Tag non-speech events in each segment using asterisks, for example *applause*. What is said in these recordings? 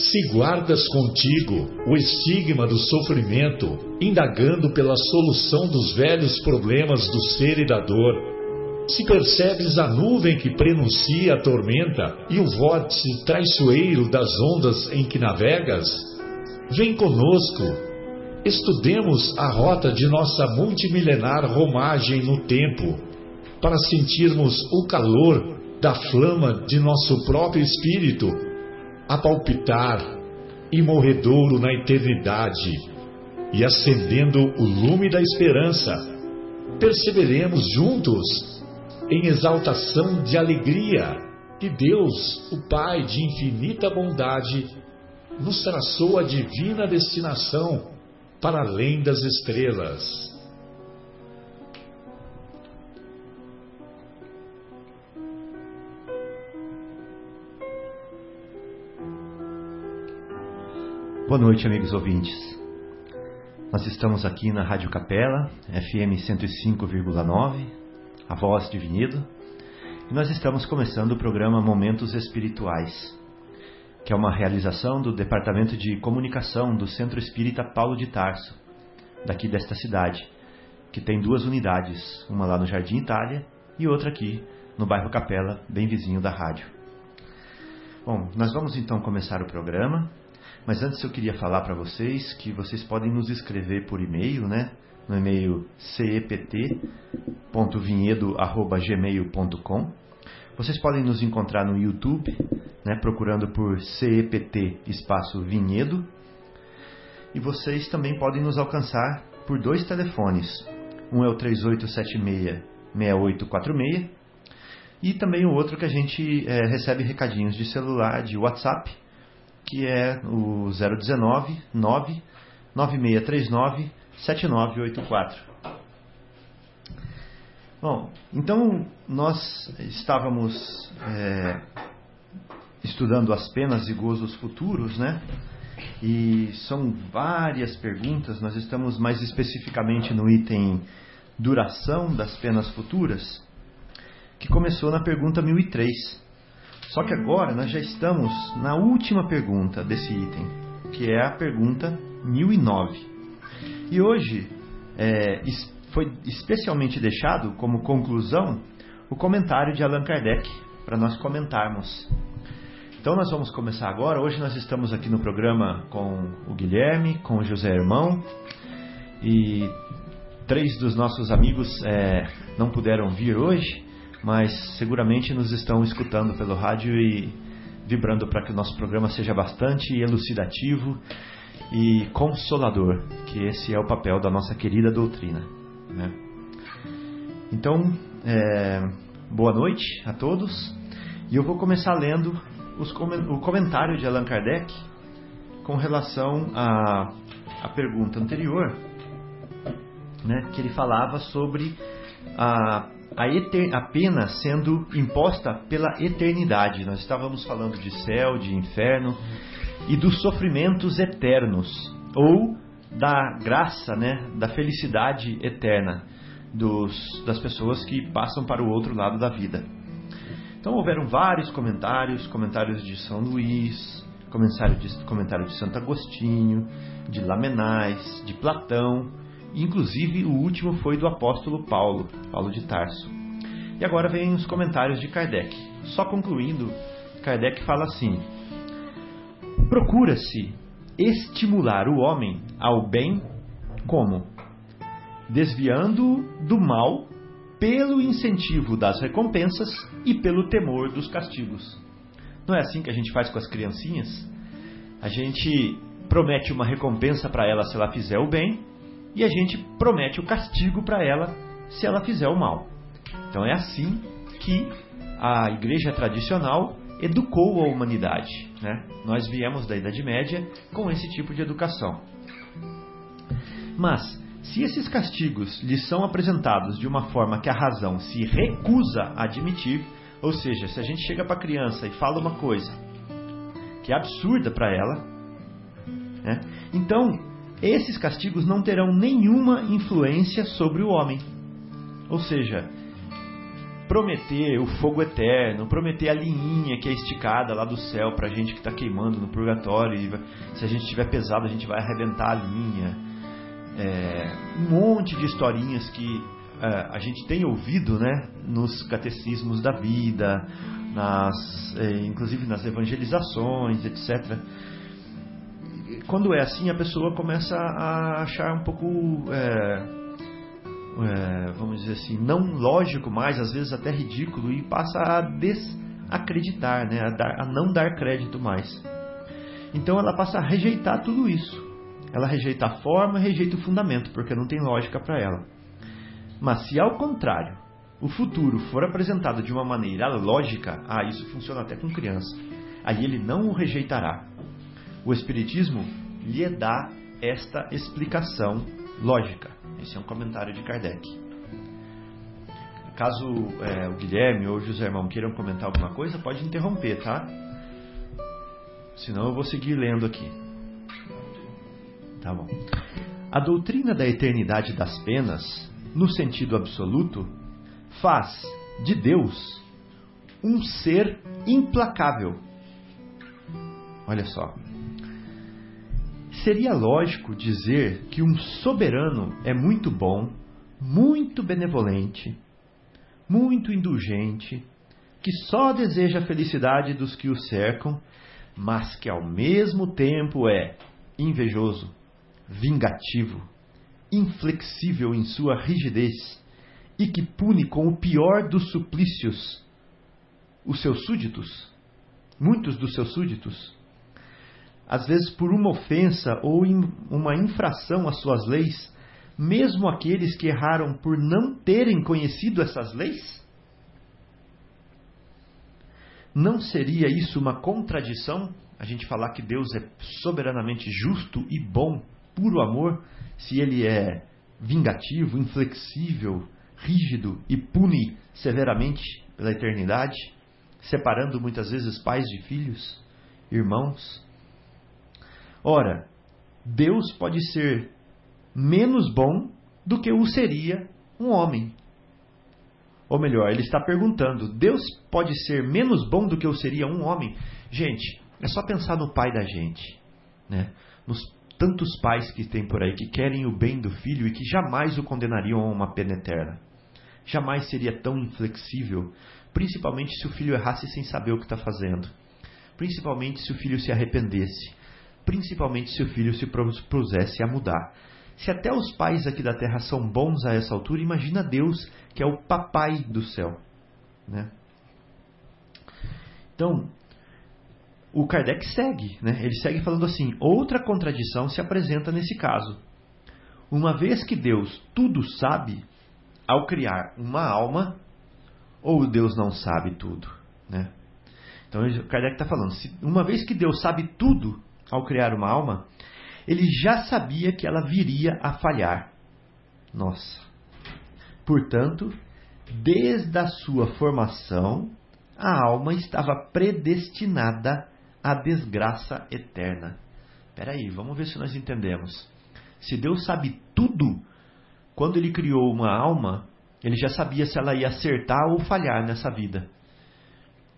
se guardas contigo o estigma do sofrimento, indagando pela solução dos velhos problemas do ser e da dor, se percebes a nuvem que prenuncia a tormenta e o vórtice traiçoeiro das ondas em que navegas, vem conosco, estudemos a rota de nossa multimilenar romagem no tempo, para sentirmos o calor da flama de nosso próprio espírito a palpitar e morredouro na eternidade e acendendo o lume da esperança, perceberemos juntos, em exaltação de alegria, que Deus, o Pai de infinita bondade, nos traçou a divina destinação para além das estrelas. Boa noite, amigos ouvintes. Nós estamos aqui na Rádio Capela, FM 105,9, a voz de Vinhedo, e nós estamos começando o programa Momentos Espirituais, que é uma realização do Departamento de Comunicação do Centro Espírita Paulo de Tarso, daqui desta cidade, que tem duas unidades, uma lá no Jardim Itália e outra aqui no bairro Capela, bem vizinho da rádio. Bom, nós vamos então começar o programa mas antes eu queria falar para vocês que vocês podem nos escrever por e-mail, né? No e-mail cept.vinhedo.gmail.com Vocês podem nos encontrar no YouTube, né? Procurando por CEPT espaço Vinhedo. E vocês também podem nos alcançar por dois telefones. Um é o 3876 6846 e também o outro que a gente é, recebe recadinhos de celular, de WhatsApp, que é o 019 9 9639 7984. Bom, então nós estávamos é, estudando as penas e gozos futuros, né? E são várias perguntas, nós estamos mais especificamente no item duração das penas futuras, que começou na pergunta 1003. Só que agora nós já estamos na última pergunta desse item, que é a pergunta 1009. E hoje é, foi especialmente deixado como conclusão o comentário de Allan Kardec para nós comentarmos. Então nós vamos começar agora. Hoje nós estamos aqui no programa com o Guilherme, com o José Irmão e três dos nossos amigos é, não puderam vir hoje mas seguramente nos estão escutando pelo rádio e vibrando para que o nosso programa seja bastante elucidativo e consolador, que esse é o papel da nossa querida doutrina. Né? Então, é, boa noite a todos e eu vou começar lendo os, o comentário de Allan Kardec com relação à, pergunta anterior, né, que ele falava sobre a a, eter, a pena sendo imposta pela eternidade. Nós estávamos falando de céu, de inferno e dos sofrimentos eternos, ou da graça, né, da felicidade eterna dos, das pessoas que passam para o outro lado da vida. Então houveram vários comentários, comentários de São Luís, comentário de, comentário de Santo Agostinho, de Lamenais, de Platão, Inclusive, o último foi do apóstolo Paulo, Paulo de Tarso. E agora vem os comentários de Kardec. Só concluindo, Kardec fala assim: Procura-se estimular o homem ao bem como? Desviando do mal pelo incentivo das recompensas e pelo temor dos castigos. Não é assim que a gente faz com as criancinhas? A gente promete uma recompensa para ela se ela fizer o bem e a gente promete o castigo para ela se ela fizer o mal. Então é assim que a igreja tradicional educou a humanidade. Né? Nós viemos da Idade Média com esse tipo de educação. Mas, se esses castigos lhes são apresentados de uma forma que a razão se recusa a admitir, ou seja, se a gente chega para a criança e fala uma coisa que é absurda para ela, né? então esses castigos não terão nenhuma influência sobre o homem. Ou seja, prometer o fogo eterno, prometer a linhinha que é esticada lá do céu para a gente que está queimando no purgatório. E se a gente estiver pesado, a gente vai arrebentar a linha. É, um monte de historinhas que é, a gente tem ouvido né, nos catecismos da vida, nas, é, inclusive nas evangelizações, etc. Quando é assim, a pessoa começa a achar um pouco. É, é, vamos dizer assim, não lógico mais, às vezes até ridículo, e passa a desacreditar, né? a, dar, a não dar crédito mais. Então ela passa a rejeitar tudo isso. Ela rejeita a forma, rejeita o fundamento, porque não tem lógica para ela. Mas se ao contrário, o futuro for apresentado de uma maneira lógica, ah, isso funciona até com criança. Aí ele não o rejeitará. O Espiritismo lhe dá esta explicação lógica. Esse é um comentário de Kardec. Caso é, o Guilherme ou o José Irmão queiram comentar alguma coisa, pode interromper, tá? Senão eu vou seguir lendo aqui. Tá bom. A doutrina da eternidade das penas, no sentido absoluto, faz de Deus um ser implacável. Olha só. Seria lógico dizer que um soberano é muito bom, muito benevolente, muito indulgente, que só deseja a felicidade dos que o cercam, mas que ao mesmo tempo é invejoso, vingativo, inflexível em sua rigidez e que pune com o pior dos suplícios os seus súditos, muitos dos seus súditos às vezes por uma ofensa ou uma infração às suas leis, mesmo aqueles que erraram por não terem conhecido essas leis? Não seria isso uma contradição? A gente falar que Deus é soberanamente justo e bom, puro amor, se ele é vingativo, inflexível, rígido e pune severamente pela eternidade, separando muitas vezes pais de filhos, irmãos? Ora, Deus pode ser menos bom do que o seria um homem. Ou melhor, ele está perguntando: Deus pode ser menos bom do que eu seria um homem? Gente, é só pensar no pai da gente, né? Nos tantos pais que tem por aí que querem o bem do filho e que jamais o condenariam a uma pena eterna. Jamais seria tão inflexível, principalmente se o filho errasse sem saber o que está fazendo. Principalmente se o filho se arrependesse principalmente se o filho se propusesse a mudar. Se até os pais aqui da terra são bons a essa altura, imagina Deus, que é o papai do céu. Né? Então, o Kardec segue, né? ele segue falando assim: outra contradição se apresenta nesse caso. Uma vez que Deus tudo sabe, ao criar uma alma, ou Deus não sabe tudo? Né? Então, o Kardec está falando: se, uma vez que Deus sabe tudo, ao criar uma alma, ele já sabia que ela viria a falhar. Nossa. Portanto, desde a sua formação, a alma estava predestinada à desgraça eterna. Espera aí, vamos ver se nós entendemos. Se Deus sabe tudo, quando ele criou uma alma, ele já sabia se ela ia acertar ou falhar nessa vida.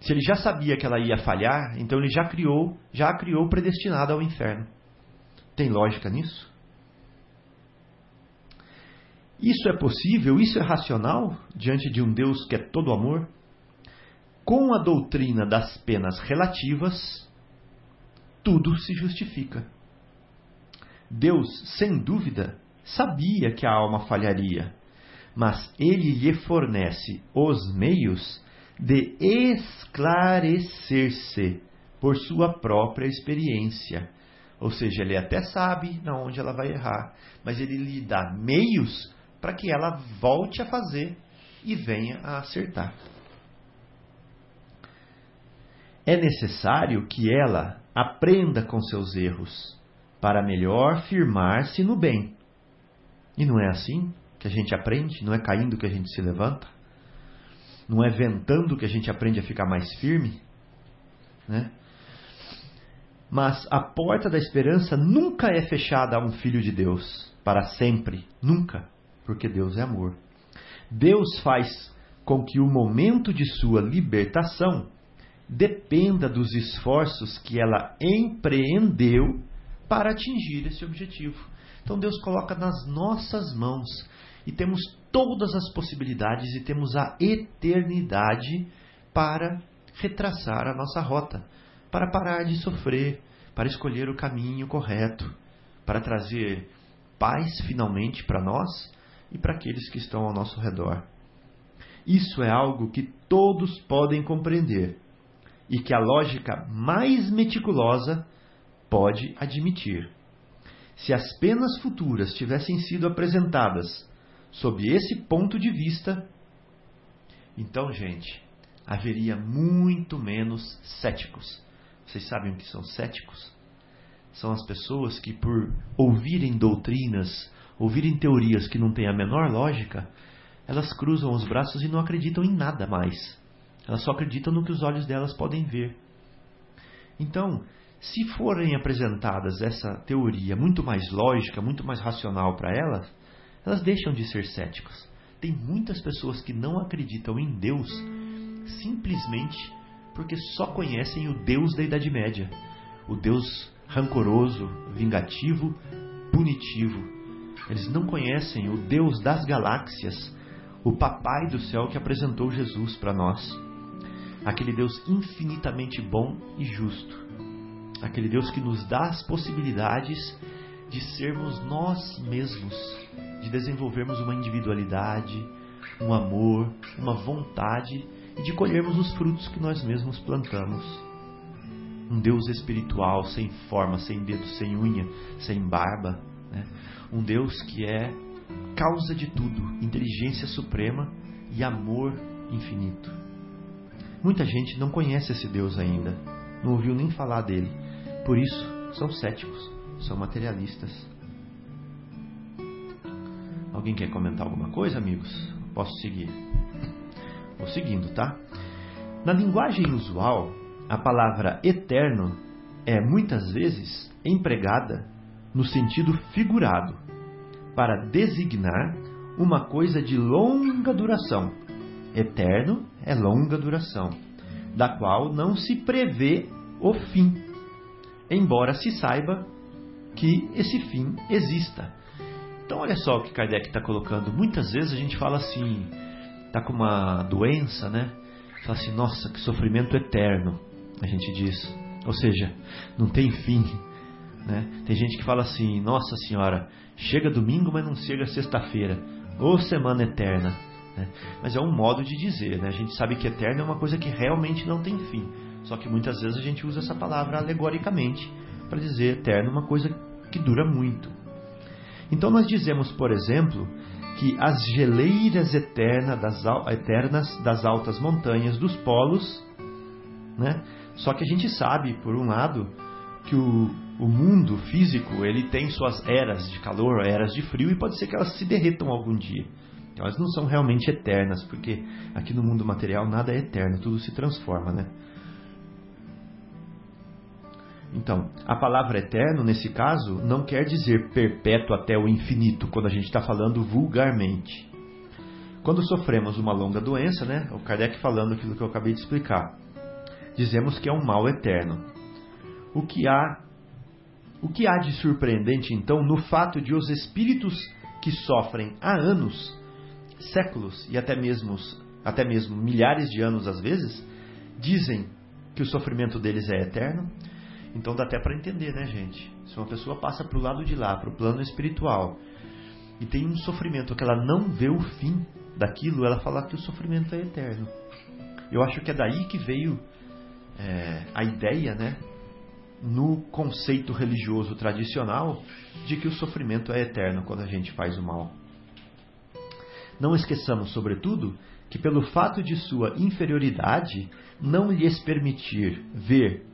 Se ele já sabia que ela ia falhar, então ele já criou, já a criou predestinada ao inferno. Tem lógica nisso? Isso é possível? Isso é racional diante de um Deus que é todo amor? Com a doutrina das penas relativas, tudo se justifica. Deus, sem dúvida, sabia que a alma falharia, mas ele lhe fornece os meios de esclarecer-se por sua própria experiência. Ou seja, ele até sabe na onde ela vai errar, mas ele lhe dá meios para que ela volte a fazer e venha a acertar. É necessário que ela aprenda com seus erros para melhor firmar-se no bem. E não é assim que a gente aprende, não é caindo que a gente se levanta? Não é ventando que a gente aprende a ficar mais firme, né? Mas a porta da esperança nunca é fechada a um filho de Deus para sempre, nunca, porque Deus é amor. Deus faz com que o momento de sua libertação dependa dos esforços que ela empreendeu para atingir esse objetivo. Então Deus coloca nas nossas mãos e temos todas as possibilidades e temos a eternidade para retraçar a nossa rota, para parar de sofrer, para escolher o caminho correto, para trazer paz finalmente para nós e para aqueles que estão ao nosso redor. Isso é algo que todos podem compreender e que a lógica mais meticulosa pode admitir. Se as penas futuras tivessem sido apresentadas sob esse ponto de vista, então, gente, haveria muito menos céticos. Vocês sabem o que são céticos? São as pessoas que, por ouvirem doutrinas, ouvirem teorias que não têm a menor lógica, elas cruzam os braços e não acreditam em nada mais. Elas só acreditam no que os olhos delas podem ver. Então, se forem apresentadas essa teoria muito mais lógica, muito mais racional para elas, elas deixam de ser céticos. Tem muitas pessoas que não acreditam em Deus simplesmente porque só conhecem o Deus da Idade Média, o Deus rancoroso, vingativo, punitivo. Eles não conhecem o Deus das galáxias, o Papai do céu que apresentou Jesus para nós. Aquele Deus infinitamente bom e justo. Aquele Deus que nos dá as possibilidades de sermos nós mesmos, de desenvolvermos uma individualidade, um amor, uma vontade e de colhermos os frutos que nós mesmos plantamos. Um Deus espiritual, sem forma, sem dedo, sem unha, sem barba. Né? Um Deus que é causa de tudo, inteligência suprema e amor infinito. Muita gente não conhece esse Deus ainda, não ouviu nem falar dele. Por isso, são céticos, são materialistas. Alguém quer comentar alguma coisa, amigos? Posso seguir? Vou seguindo, tá? Na linguagem usual, a palavra eterno é muitas vezes empregada no sentido figurado para designar uma coisa de longa duração. Eterno é longa duração, da qual não se prevê o fim, embora se saiba que esse fim exista. Então, olha só o que Kardec está colocando. Muitas vezes a gente fala assim, está com uma doença, né? Fala assim, nossa, que sofrimento eterno, a gente diz. Ou seja, não tem fim. Né? Tem gente que fala assim, nossa senhora, chega domingo, mas não chega sexta-feira. Ou semana eterna. Né? Mas é um modo de dizer, né? A gente sabe que eterno é uma coisa que realmente não tem fim. Só que muitas vezes a gente usa essa palavra alegoricamente para dizer eterno uma coisa que dura muito. Então nós dizemos, por exemplo, que as geleiras eternas das, eternas das altas montanhas dos polos, né? Só que a gente sabe, por um lado, que o, o mundo físico ele tem suas eras de calor, eras de frio e pode ser que elas se derretam algum dia. Então, elas não são realmente eternas, porque aqui no mundo material nada é eterno, tudo se transforma, né? Então, a palavra eterno, nesse caso, não quer dizer perpétuo até o infinito, quando a gente está falando vulgarmente. Quando sofremos uma longa doença, né, o Kardec falando aquilo que eu acabei de explicar, dizemos que é um mal eterno. O que há, o que há de surpreendente, então, no fato de os espíritos que sofrem há anos, séculos e até mesmo, até mesmo milhares de anos às vezes, dizem que o sofrimento deles é eterno? Então dá até para entender, né, gente? Se uma pessoa passa para o lado de lá, para o plano espiritual, e tem um sofrimento que ela não vê o fim daquilo, ela fala que o sofrimento é eterno. Eu acho que é daí que veio é, a ideia, né, no conceito religioso tradicional, de que o sofrimento é eterno quando a gente faz o mal. Não esqueçamos, sobretudo, que pelo fato de sua inferioridade não lhes permitir ver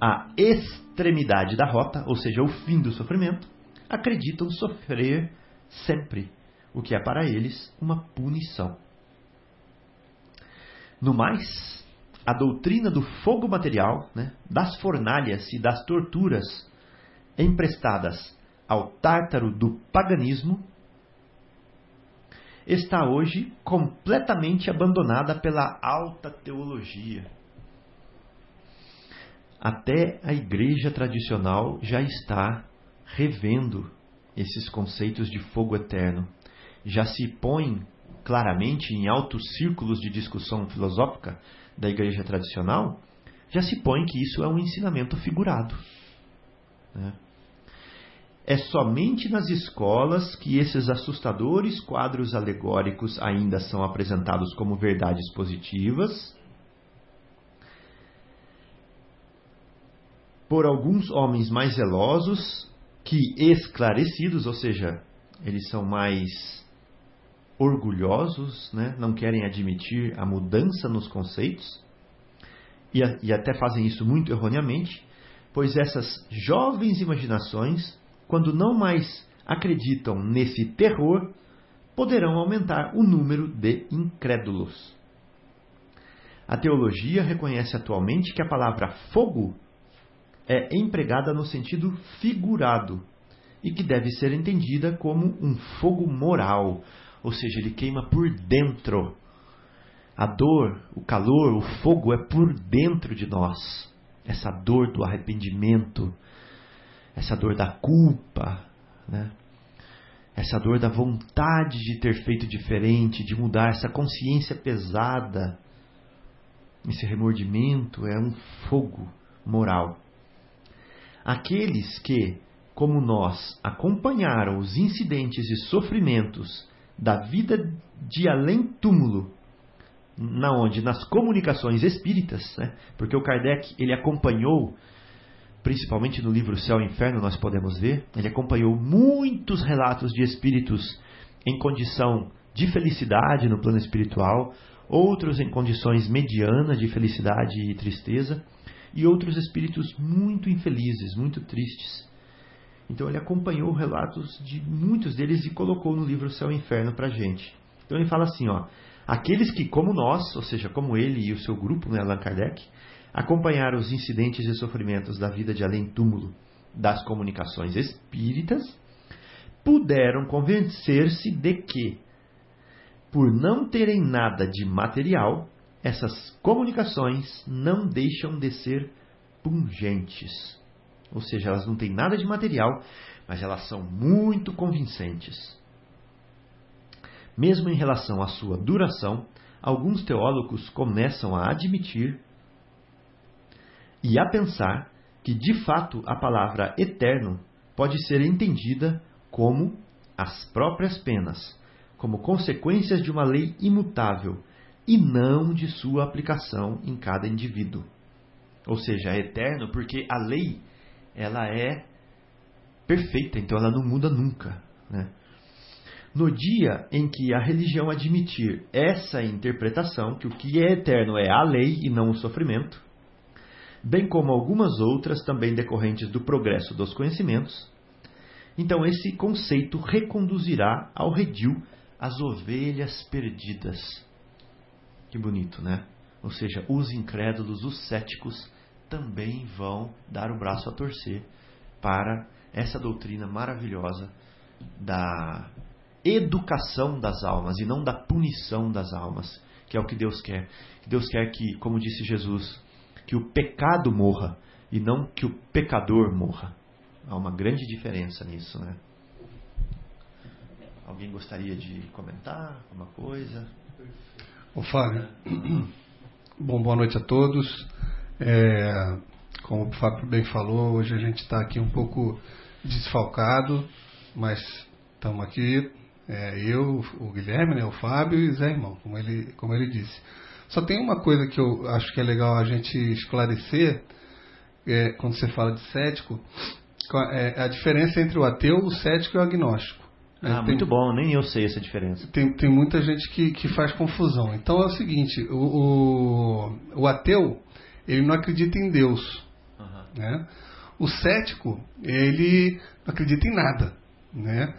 a extremidade da rota, ou seja, o fim do sofrimento, acreditam sofrer sempre, o que é para eles uma punição. No mais, a doutrina do fogo material, né, das fornalhas e das torturas emprestadas ao tártaro do paganismo está hoje completamente abandonada pela alta teologia. Até a igreja tradicional já está revendo esses conceitos de fogo eterno. Já se põe claramente em altos círculos de discussão filosófica da igreja tradicional, já se põe que isso é um ensinamento figurado. Né? É somente nas escolas que esses assustadores quadros alegóricos ainda são apresentados como verdades positivas. Por alguns homens mais zelosos que esclarecidos, ou seja, eles são mais orgulhosos, né? não querem admitir a mudança nos conceitos e, e até fazem isso muito erroneamente, pois essas jovens imaginações quando não mais acreditam nesse terror, poderão aumentar o número de incrédulos. A teologia reconhece atualmente que a palavra fogo é empregada no sentido figurado e que deve ser entendida como um fogo moral, ou seja, ele queima por dentro. A dor, o calor, o fogo é por dentro de nós. Essa dor do arrependimento, essa dor da culpa, né? essa dor da vontade de ter feito diferente, de mudar, essa consciência pesada, esse remordimento é um fogo moral. Aqueles que, como nós, acompanharam os incidentes e sofrimentos da vida de além-túmulo, na onde nas comunicações espíritas, né? porque o Kardec ele acompanhou principalmente no livro Céu e Inferno, nós podemos ver, ele acompanhou muitos relatos de espíritos em condição de felicidade no plano espiritual, outros em condições medianas de felicidade e tristeza, e outros espíritos muito infelizes, muito tristes. Então ele acompanhou relatos de muitos deles e colocou no livro Céu e Inferno para gente. Então ele fala assim, ó, aqueles que como nós, ou seja, como ele e o seu grupo, né, Allan Kardec, acompanhar os incidentes e sofrimentos da vida de além-túmulo das comunicações espíritas, puderam convencer-se de que, por não terem nada de material, essas comunicações não deixam de ser pungentes. Ou seja, elas não têm nada de material, mas elas são muito convincentes. Mesmo em relação à sua duração, alguns teólogos começam a admitir e a pensar que de fato a palavra eterno pode ser entendida como as próprias penas, como consequências de uma lei imutável e não de sua aplicação em cada indivíduo. Ou seja, é eterno porque a lei ela é perfeita, então ela não muda nunca. Né? No dia em que a religião admitir essa interpretação, que o que é eterno é a lei e não o sofrimento, bem como algumas outras também decorrentes do progresso dos conhecimentos. Então, esse conceito reconduzirá ao redil as ovelhas perdidas. Que bonito, né? Ou seja, os incrédulos, os céticos, também vão dar o braço a torcer para essa doutrina maravilhosa da educação das almas e não da punição das almas, que é o que Deus quer. Deus quer que, como disse Jesus, que o pecado morra e não que o pecador morra. Há uma grande diferença nisso, né? Alguém gostaria de comentar alguma coisa? Ô Fábio, *clears throat* bom, boa noite a todos. É, como o Fábio bem falou, hoje a gente está aqui um pouco desfalcado, mas estamos aqui, é, eu, o Guilherme, né, o Fábio e Zé Irmão, como ele, como ele disse. Só tem uma coisa que eu acho que é legal a gente esclarecer, é, quando você fala de cético, é a diferença entre o ateu, o cético e o agnóstico. Né? Ah, tem, muito bom, nem eu sei essa diferença. Tem, tem muita gente que, que faz confusão. Então é o seguinte, o, o, o ateu, ele não acredita em Deus. Uhum. Né? O cético, ele não acredita em nada. Né?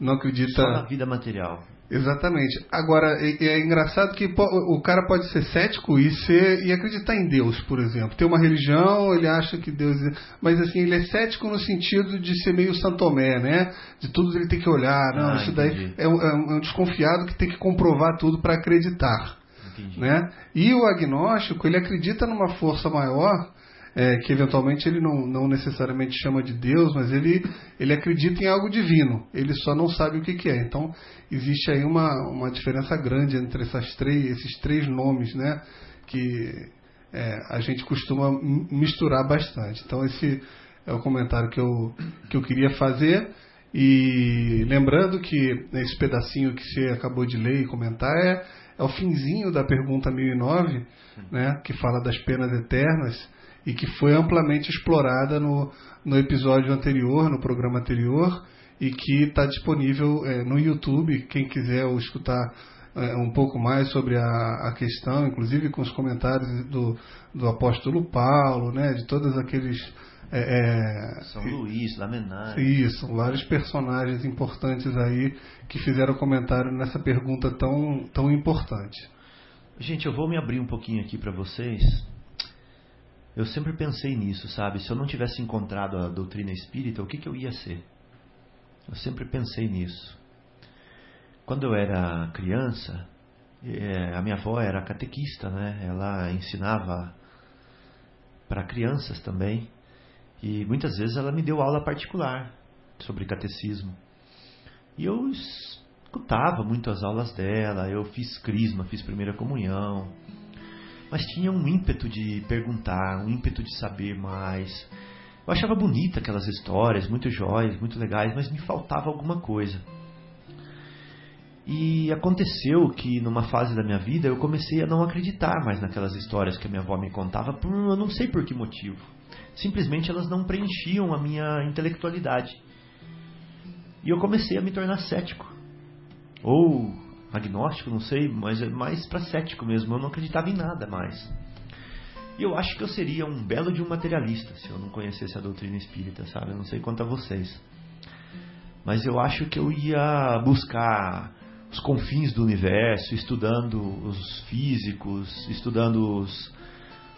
Não acredita... Só na vida material Exatamente. Agora, é, é, engraçado que o cara pode ser cético e, ser, e acreditar em Deus, por exemplo. Tem uma religião, ele acha que Deus. É, mas assim, ele é cético no sentido de ser meio santomé, né? De tudo ele tem que olhar. Não, ah, isso daí é um, é um desconfiado que tem que comprovar tudo para acreditar. Entendi. Né? E o agnóstico, ele acredita numa força maior é, que eventualmente ele não, não necessariamente chama de Deus, mas ele, ele acredita em algo divino, ele só não sabe o que, que é. Então, existe aí uma, uma diferença grande entre essas três, esses três nomes, né, que é, a gente costuma misturar bastante. Então, esse é o comentário que eu, que eu queria fazer. E lembrando que esse pedacinho que você acabou de ler e comentar é, é o finzinho da pergunta 1009, né, que fala das penas eternas e que foi amplamente explorada no, no episódio anterior, no programa anterior, e que está disponível é, no YouTube. Quem quiser escutar é, um pouco mais sobre a, a, questão, inclusive com os comentários do, do apóstolo Paulo, né, de todos aqueles. É, é São Luís, Lamenar. Isso, vários personagens importantes aí que fizeram comentário nessa pergunta tão, tão importante. Gente, eu vou me abrir um pouquinho aqui para vocês eu sempre pensei nisso, sabe? Se eu não tivesse encontrado a doutrina espírita, o que, que eu ia ser? Eu sempre pensei nisso. Quando eu era criança, é, a minha avó era catequista, né? Ela ensinava para crianças também. E muitas vezes ela me deu aula particular sobre catecismo. E eu escutava muito as aulas dela, eu fiz crisma, fiz primeira comunhão, mas tinha um ímpeto de perguntar, um ímpeto de saber mais. Eu achava bonita aquelas histórias, muito jóias, muito legais, mas me faltava alguma coisa. E aconteceu que numa fase da minha vida eu comecei a não acreditar mais naquelas histórias que a minha avó me contava, por, eu não sei por que motivo. Simplesmente elas não preenchiam a minha intelectualidade. E eu comecei a me tornar cético. Ou agnóstico, não sei, mas é mais para cético mesmo. Eu não acreditava em nada mais. E eu acho que eu seria um belo de um materialista se eu não conhecesse a doutrina espírita, sabe? Eu não sei quanto a vocês. Mas eu acho que eu ia buscar os confins do universo, estudando os físicos, estudando os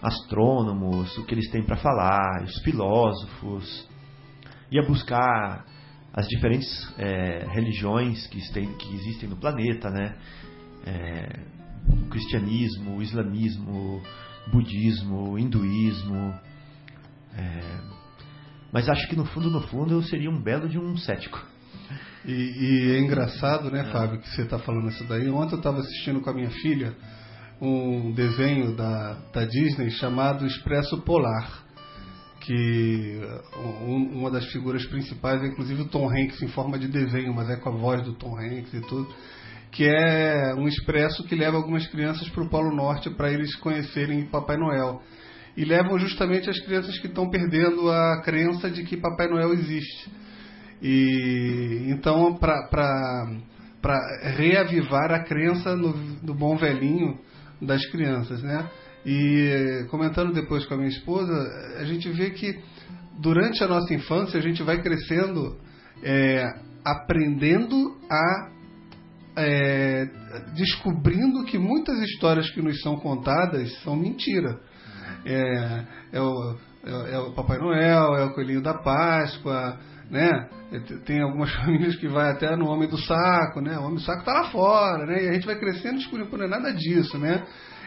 astrônomos, o que eles têm para falar, os filósofos. Ia buscar as diferentes é, religiões que, tem, que, existem no planeta, né? É, o cristianismo, o islamismo, o budismo, o hinduísmo. É, mas acho que no fundo, no fundo, eu seria um belo de um cético. E, e é engraçado, né, Fábio, que você está falando isso daí. Ontem eu estava assistindo com a minha filha um desenho da, da Disney chamado Expresso Polar que um, uma das figuras principais é inclusive o Tom Hanks em forma de desenho, mas é com a voz do Tom Hanks e tudo, que é um expresso que leva algumas crianças para o Polo Norte para eles conhecerem Papai Noel. E levam justamente as crianças que estão perdendo a crença de que Papai Noel existe. E então, para reavivar a crença no, no bom velhinho das crianças, né? E comentando depois com a minha esposa, a gente vê que durante a nossa infância a gente vai crescendo é, aprendendo a é, descobrindo que muitas histórias que nos são contadas são mentira. É, é, o, é, é o Papai Noel, é o Coelhinho da Páscoa, né? Tem algumas *laughs* famílias que vai até no Homem do Saco, né? O Homem do Saco está lá fora, né? E a gente vai crescendo descobrindo que não é nada disso, né?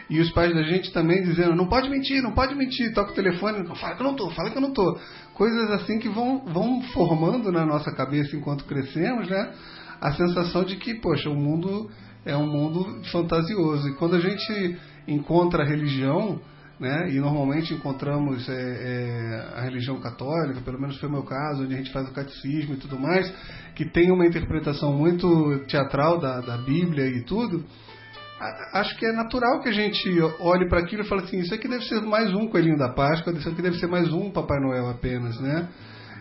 E os pais da gente também dizendo, não pode mentir, não pode mentir, toca o telefone, fala que eu não tô, fala que eu não tô. Coisas assim que vão, vão formando na nossa cabeça enquanto crescemos, né? A sensação de que, poxa, o mundo é um mundo fantasioso. E quando a gente encontra a religião, né? E normalmente encontramos é, é, a religião católica, pelo menos foi o meu caso, onde a gente faz o catecismo e tudo mais, que tem uma interpretação muito teatral da, da Bíblia e tudo acho que é natural que a gente olhe para aquilo e fale assim, isso aqui deve ser mais um coelhinho da Páscoa, isso aqui deve ser mais um Papai Noel apenas, né?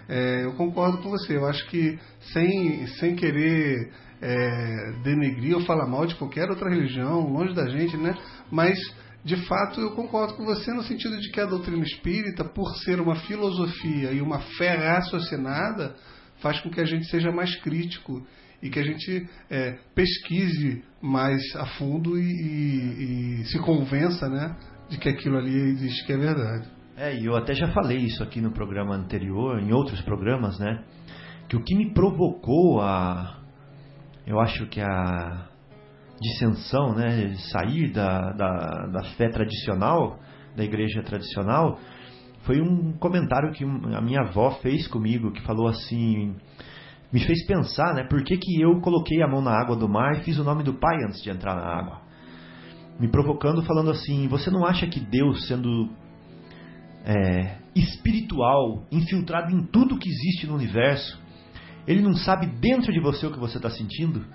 É, eu concordo com você, eu acho que sem, sem querer é, denegrir ou falar mal de qualquer outra religião, longe da gente, né? Mas, de fato, eu concordo com você no sentido de que a doutrina espírita, por ser uma filosofia e uma fé raciocinada, faz com que a gente seja mais crítico e que a gente é, pesquise mais a fundo e, e, e, se convença né, de que aquilo ali existe, que é verdade. É, e eu até já falei isso aqui no programa anterior, em outros programas, né? Que o que me provocou a. Eu acho que a dissensão, né? Sair da, da, da fé tradicional, da igreja tradicional, foi um comentário que a minha avó fez comigo, que falou assim me fez pensar, né? Por que, que eu coloquei a mão na água do mar e fiz o nome do pai antes de entrar na água? Me provocando, falando assim: você não acha que Deus, sendo é, espiritual, infiltrado em tudo que existe no universo, ele não sabe dentro de você o que você está sentindo?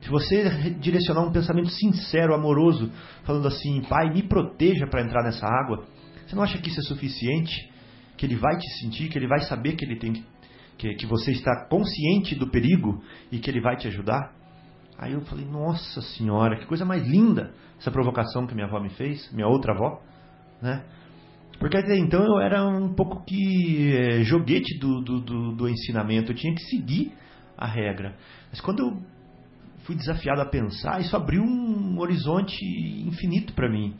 Se você direcionar um pensamento sincero, amoroso, falando assim: Pai, me proteja para entrar nessa água, você não acha que isso é suficiente? Que ele vai te sentir, que ele vai saber que ele tem que que, que você está consciente do perigo e que ele vai te ajudar? Aí eu falei, nossa senhora, que coisa mais linda essa provocação que minha avó me fez, minha outra avó, né? Porque até então eu era um pouco que é, joguete do, do, do, do ensinamento, eu tinha que seguir a regra. Mas quando eu fui desafiado a pensar, isso abriu um horizonte infinito para mim.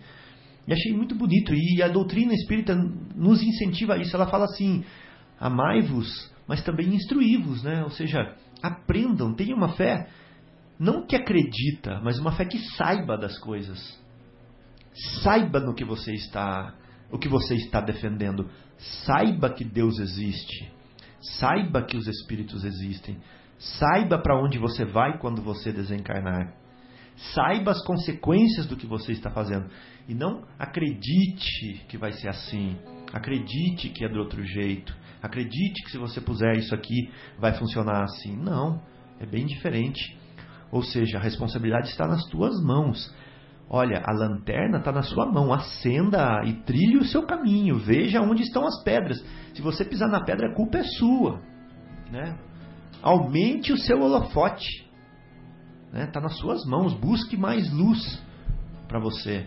E achei muito bonito. E a doutrina espírita nos incentiva a isso. Ela fala assim: amai-vos mas também instruí-vos, né? Ou seja, aprendam, tenham uma fé não que acredita, mas uma fé que saiba das coisas. Saiba no que você está, o que você está defendendo. Saiba que Deus existe. Saiba que os espíritos existem. Saiba para onde você vai quando você desencarnar. Saiba as consequências do que você está fazendo. E não acredite que vai ser assim. Acredite que é do outro jeito. Acredite que se você puser isso aqui vai funcionar assim. Não, é bem diferente. Ou seja, a responsabilidade está nas tuas mãos. Olha, a lanterna está na sua mão. Acenda e trilhe o seu caminho. Veja onde estão as pedras. Se você pisar na pedra, a culpa é sua. Né? Aumente o seu holofote. Está né? Tá nas suas mãos. Busque mais luz para você.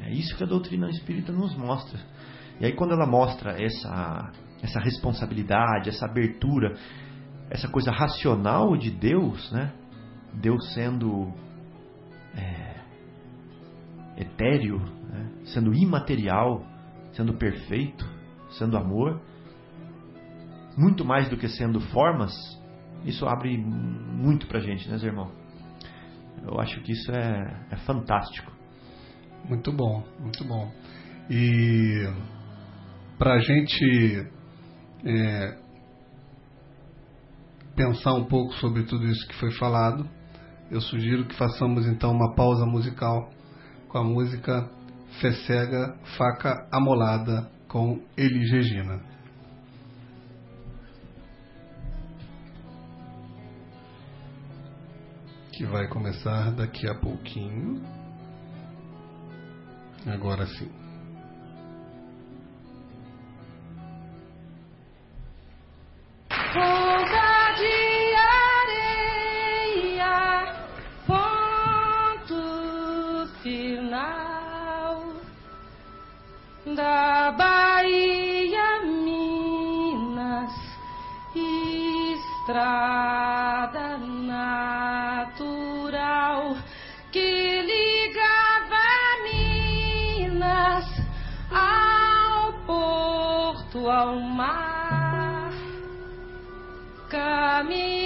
É isso que a doutrina espírita nos mostra. E aí, quando ela mostra essa essa responsabilidade, essa abertura, essa coisa racional de Deus, né? Deus sendo é, etéreo, né? sendo imaterial, sendo perfeito, sendo amor, muito mais do que sendo formas, isso abre muito pra gente, né, irmão? Eu acho que isso é, é fantástico. Muito bom, muito bom. E para a gente é, pensar um pouco sobre tudo isso que foi falado, eu sugiro que façamos então uma pausa musical com a música Fé Cega, Faca Amolada com Elis Regina. Que vai começar daqui a pouquinho. Agora sim. Ponta de areia, ponto final da Bahia, Minas, estrada natural que ligava Minas ao porto, ao mar caminho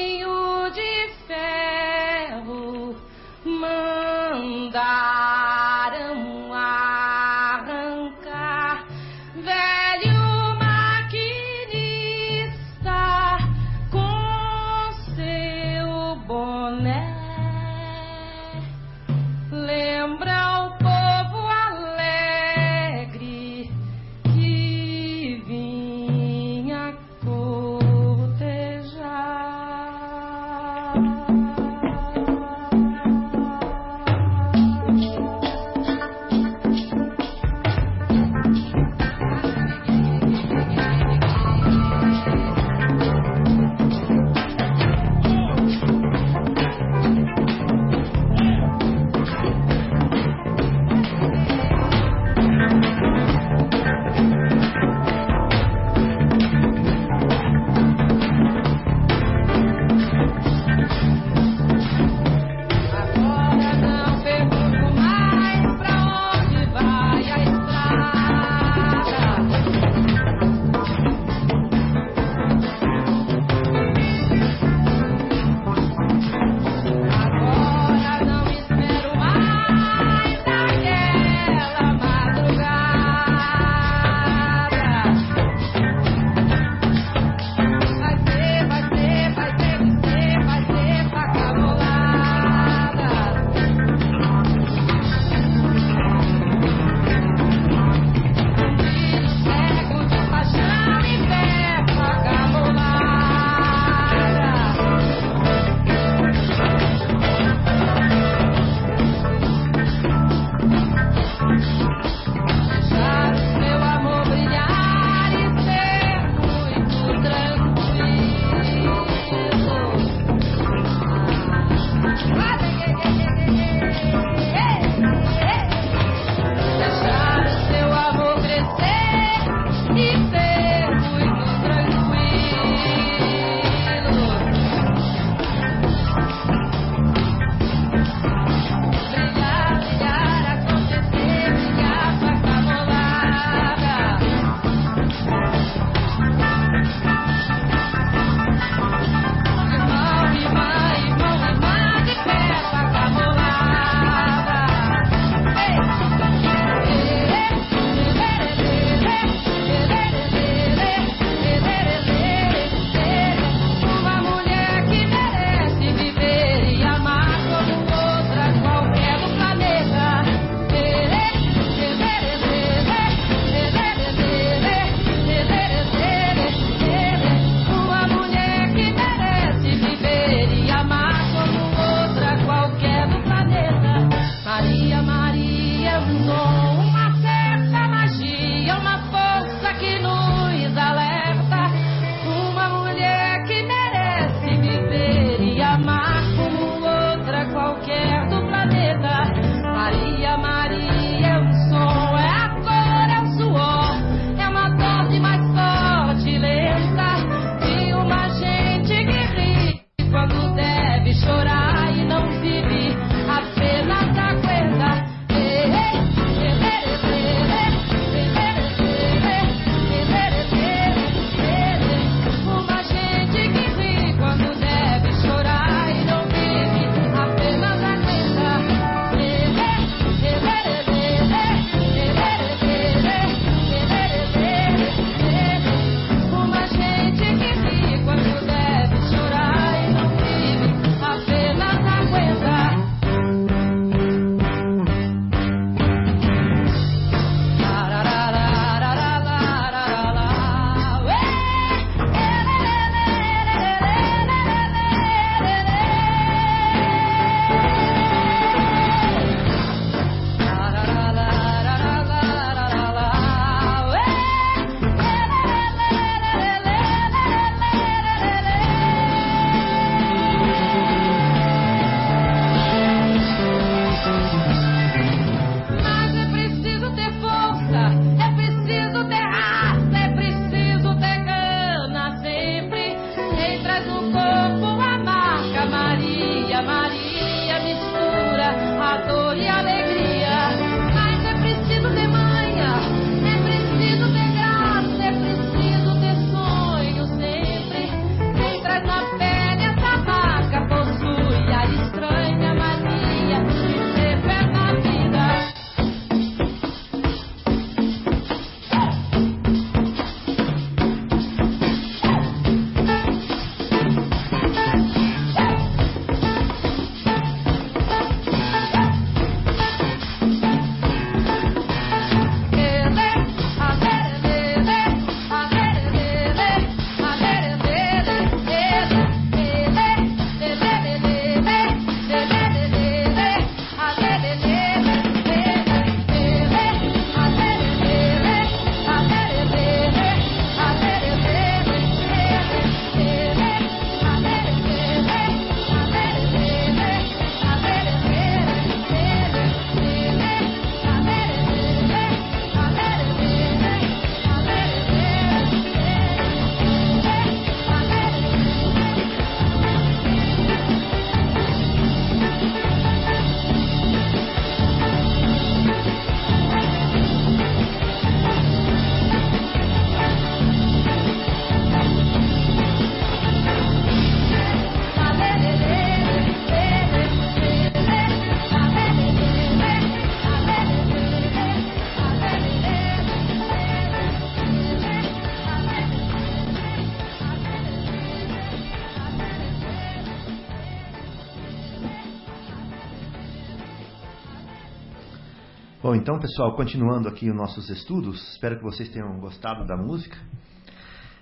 Então, pessoal, continuando aqui os nossos estudos, espero que vocês tenham gostado da música.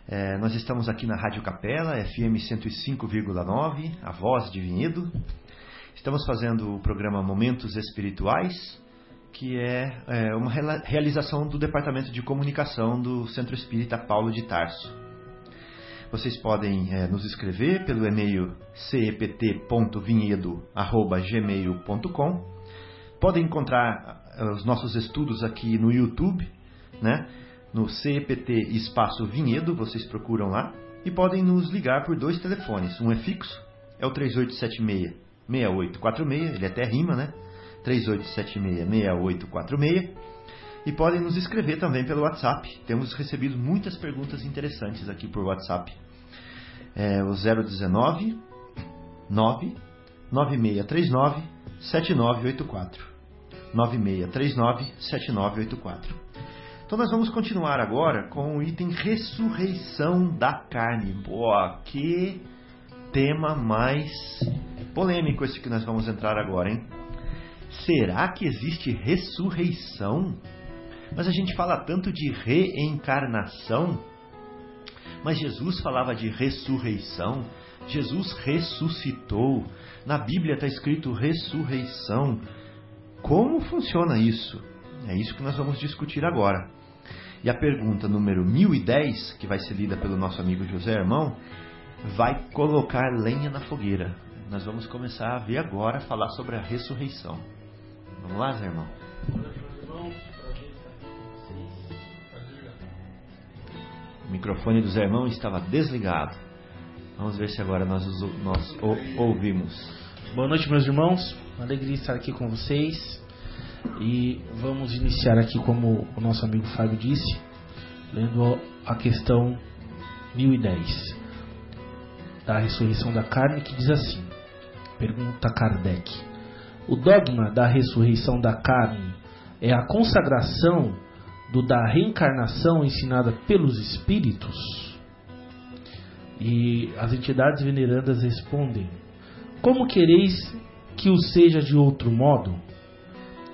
É, nós estamos aqui na Rádio Capela, FM 105,9, a voz de Vinhedo. Estamos fazendo o programa Momentos Espirituais, que é, é uma realização do Departamento de Comunicação do Centro Espírita Paulo de Tarso. Vocês podem é, nos escrever pelo e-mail cept.vinhedo.gmail.com Podem encontrar os nossos estudos aqui no YouTube, né? no CEPT Espaço Vinhedo, vocês procuram lá. E podem nos ligar por dois telefones. Um é fixo, é o 3876-6846, ele até rima, né? 3876-6846. E podem nos escrever também pelo WhatsApp. Temos recebido muitas perguntas interessantes aqui por WhatsApp. É o 019 9 9639 7984. 9639-7984. Então nós vamos continuar agora com o item ressurreição da carne. Boa, que tema mais polêmico esse que nós vamos entrar agora, hein? Será que existe ressurreição? Mas a gente fala tanto de reencarnação. Mas Jesus falava de ressurreição. Jesus ressuscitou. Na Bíblia está escrito ressurreição. Como funciona isso? É isso que nós vamos discutir agora. E a pergunta número 1010, que vai ser lida pelo nosso amigo José Irmão, vai colocar lenha na fogueira. Nós vamos começar a ver agora falar sobre a ressurreição. Vamos lá, Zé Irmão? O microfone do Zé Irmão estava desligado. Vamos ver se agora nós, nós ouvimos. Boa noite, meus irmãos. Uma alegria estar aqui com vocês. E vamos iniciar aqui, como o nosso amigo Fábio disse, lendo a questão 1010 da ressurreição da carne, que diz assim: pergunta Kardec. O dogma da ressurreição da carne é a consagração do da reencarnação ensinada pelos espíritos? E as entidades venerandas respondem: Como quereis que o seja de outro modo?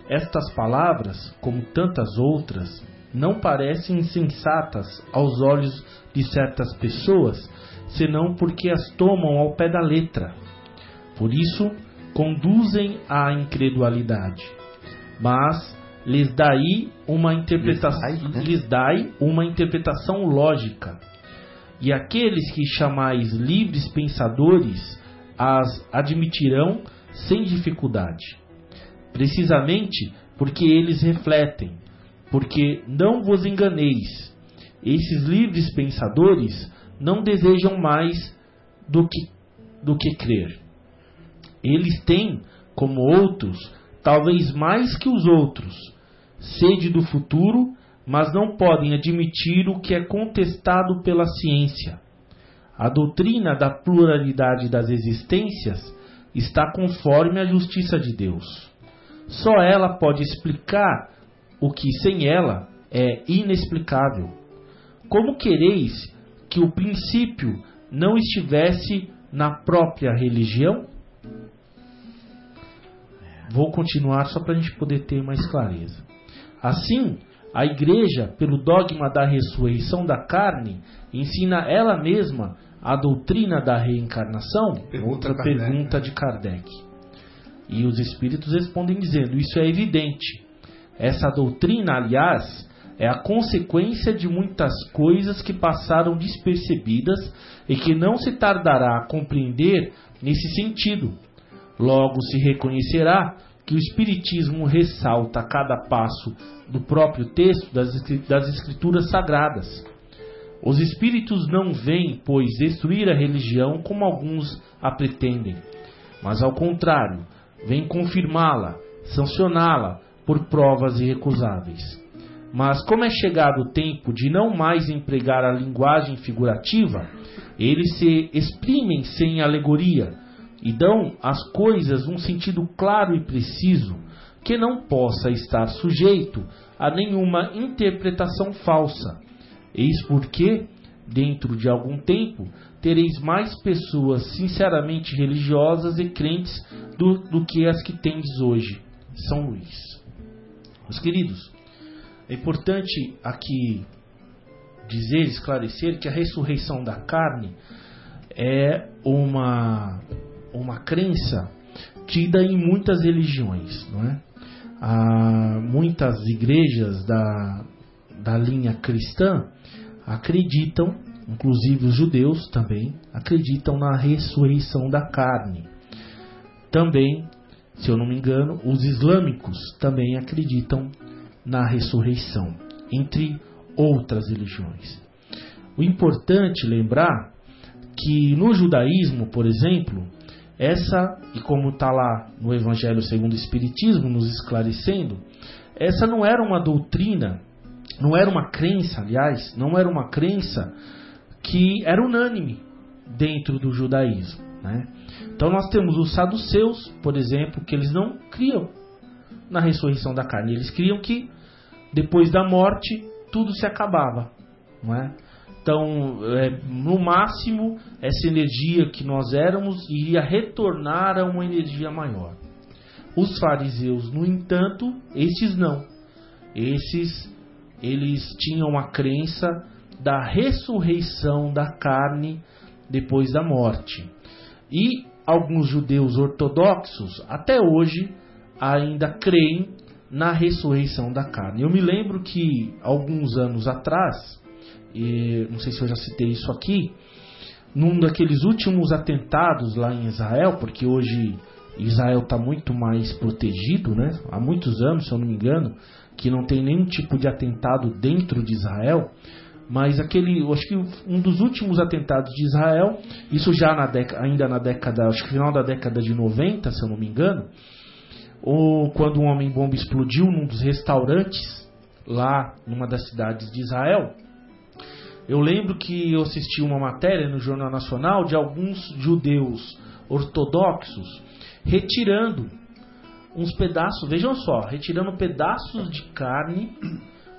Estas palavras, como tantas outras, não parecem insensatas aos olhos de certas pessoas, senão porque as tomam ao pé da letra. Por isso, conduzem à incredulidade. Mas lhes daí uma interpretação, né? lhes dai uma interpretação lógica. E aqueles que chamais livres pensadores as admitirão sem dificuldade. Precisamente porque eles refletem, porque não vos enganeis. Esses livres pensadores não desejam mais do que, do que crer. Eles têm, como outros, talvez mais que os outros, sede do futuro, mas não podem admitir o que é contestado pela ciência. A doutrina da pluralidade das existências está conforme a justiça de Deus. Só ela pode explicar o que sem ela é inexplicável. Como quereis que o princípio não estivesse na própria religião? Vou continuar só para a gente poder ter mais clareza. Assim, a Igreja, pelo dogma da ressurreição da carne, ensina ela mesma a doutrina da reencarnação? Pergunta Outra Kardec, pergunta né? de Kardec. E os espíritos respondem dizendo: Isso é evidente. Essa doutrina, aliás, é a consequência de muitas coisas que passaram despercebidas e que não se tardará a compreender nesse sentido. Logo se reconhecerá que o Espiritismo ressalta a cada passo do próprio texto das escri- das Escrituras Sagradas. Os espíritos não vêm, pois, destruir a religião como alguns a pretendem, mas ao contrário, vêm confirmá-la, sancioná-la por provas irrecusáveis. Mas como é chegado o tempo de não mais empregar a linguagem figurativa, eles se exprimem sem alegoria e dão às coisas um sentido claro e preciso que não possa estar sujeito a nenhuma interpretação falsa. Eis porque, dentro de algum tempo, tereis mais pessoas sinceramente religiosas e crentes do, do que as que tendes hoje. São Luís. Meus queridos, é importante aqui dizer, esclarecer que a ressurreição da carne é uma, uma crença tida em muitas religiões, não é? Há muitas igrejas da, da linha cristã acreditam, inclusive os judeus também, acreditam na ressurreição da carne. Também, se eu não me engano, os islâmicos também acreditam na ressurreição, entre outras religiões. O importante lembrar que no judaísmo, por exemplo, essa, e como está lá no Evangelho segundo o Espiritismo, nos esclarecendo, essa não era uma doutrina, não era uma crença, aliás, não era uma crença que era unânime dentro do judaísmo. Né? Então nós temos os saduceus, por exemplo, que eles não criam na ressurreição da carne, eles criam que depois da morte tudo se acabava. Não é? Então, é, no máximo, essa energia que nós éramos iria retornar a uma energia maior. Os fariseus, no entanto, estes não. Esses, eles tinham a crença da ressurreição da carne depois da morte. E alguns judeus ortodoxos, até hoje, ainda creem na ressurreição da carne. Eu me lembro que alguns anos atrás, e não sei se eu já citei isso aqui, num daqueles últimos atentados lá em Israel, porque hoje Israel está muito mais protegido, né? Há muitos anos, se eu não me engano, que não tem nenhum tipo de atentado dentro de Israel. Mas aquele, acho que um dos últimos atentados de Israel, isso já na década, ainda na década, acho que final da década de 90, se eu não me engano, ou quando um homem-bomba explodiu num dos restaurantes lá numa das cidades de Israel. Eu lembro que eu assisti uma matéria no Jornal Nacional de alguns judeus ortodoxos retirando uns pedaços, vejam só, retirando pedaços de carne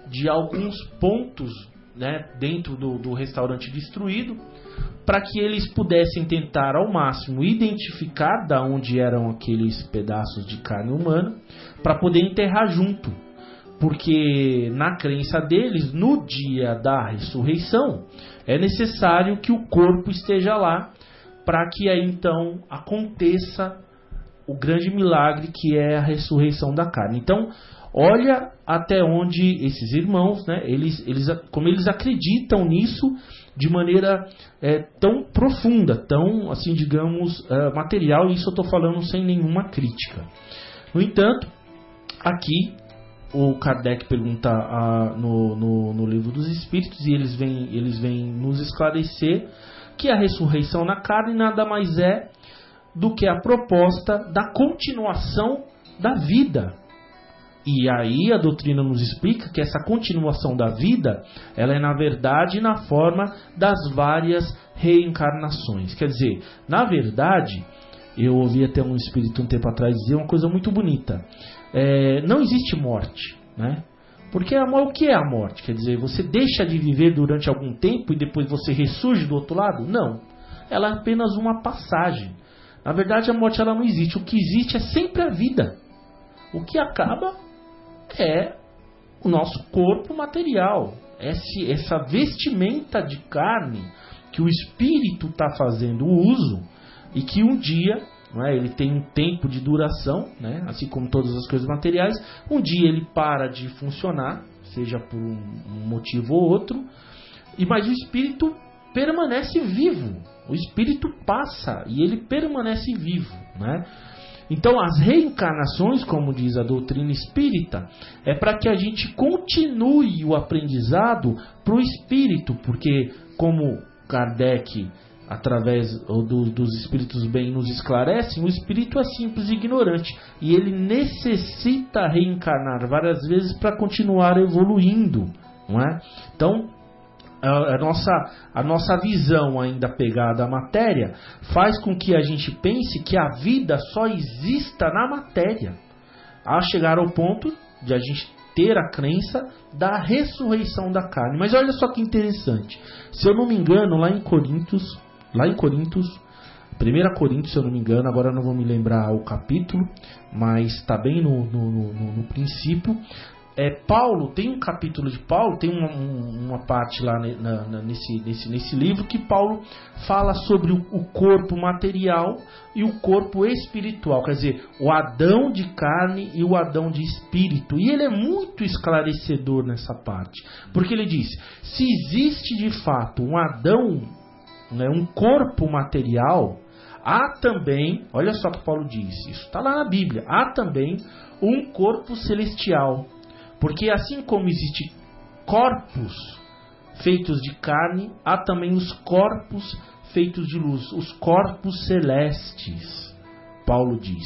de alguns pontos né, dentro do, do restaurante destruído para que eles pudessem tentar ao máximo identificar da onde eram aqueles pedaços de carne humana para poder enterrar junto. Porque na crença deles, no dia da ressurreição, é necessário que o corpo esteja lá para que aí então aconteça o grande milagre que é a ressurreição da carne. Então, olha até onde esses irmãos, né, eles, eles, como eles acreditam nisso de maneira é, tão profunda, tão, assim, digamos, é, material, e isso eu estou falando sem nenhuma crítica. No entanto, aqui o Kardec pergunta no, no, no, livro dos Espíritos, e eles vêm, eles vêm nos esclarecer que a ressurreição na carne nada mais é do que a proposta da continuação da vida e aí a doutrina nos explica que essa continuação da vida, ela é na verdade na forma das várias reencarnações. Quer dizer, na verdade, eu ouvi até um espírito um tempo atrás dizer uma coisa muito bonita. É, não existe morte, né? Porque a, o que é a morte? Quer dizer, você deixa de viver durante algum tempo e depois você ressurge do outro lado? Não. Ela é apenas uma passagem. Na verdade, a morte ela não existe. O que existe é sempre a vida. O que acaba é o nosso corpo material, esse, essa vestimenta de carne que o espírito está fazendo uso e que um dia é, ele tem um tempo de duração, né, assim como todas as coisas materiais, um dia ele para de funcionar, seja por um motivo ou outro, e mas o espírito permanece vivo, o espírito passa e ele permanece vivo, né? Então, as reencarnações, como diz a doutrina espírita, é para que a gente continue o aprendizado para o espírito, porque, como Kardec, através do, dos espíritos bem, nos esclarecem, o espírito é simples e ignorante e ele necessita reencarnar várias vezes para continuar evoluindo. Não é? Então, a, nossa, a nossa visão ainda pegada à matéria faz com que a gente pense que a vida só exista na matéria, a chegar ao ponto de a gente ter a crença da ressurreição da carne. Mas olha só que interessante. Se eu não me engano, lá em Coríntios, lá em Coríntios, 1 Coríntios, se eu não me engano, agora não vou me lembrar o capítulo, mas está bem no, no, no, no princípio, é, Paulo, tem um capítulo de Paulo, tem uma, uma parte lá na, na, nesse, nesse, nesse livro que Paulo fala sobre o, corpo material e o corpo espiritual, quer dizer, o Adão de carne e o Adão de espírito. E ele é muito esclarecedor nessa parte, porque ele diz: se existe de fato um Adão, né, um corpo material, há também, olha só o que Paulo diz, isso está lá na Bíblia, há também um corpo celestial porque assim como existem corpos feitos de carne, há também os corpos feitos de luz, os corpos celestes. Paulo diz: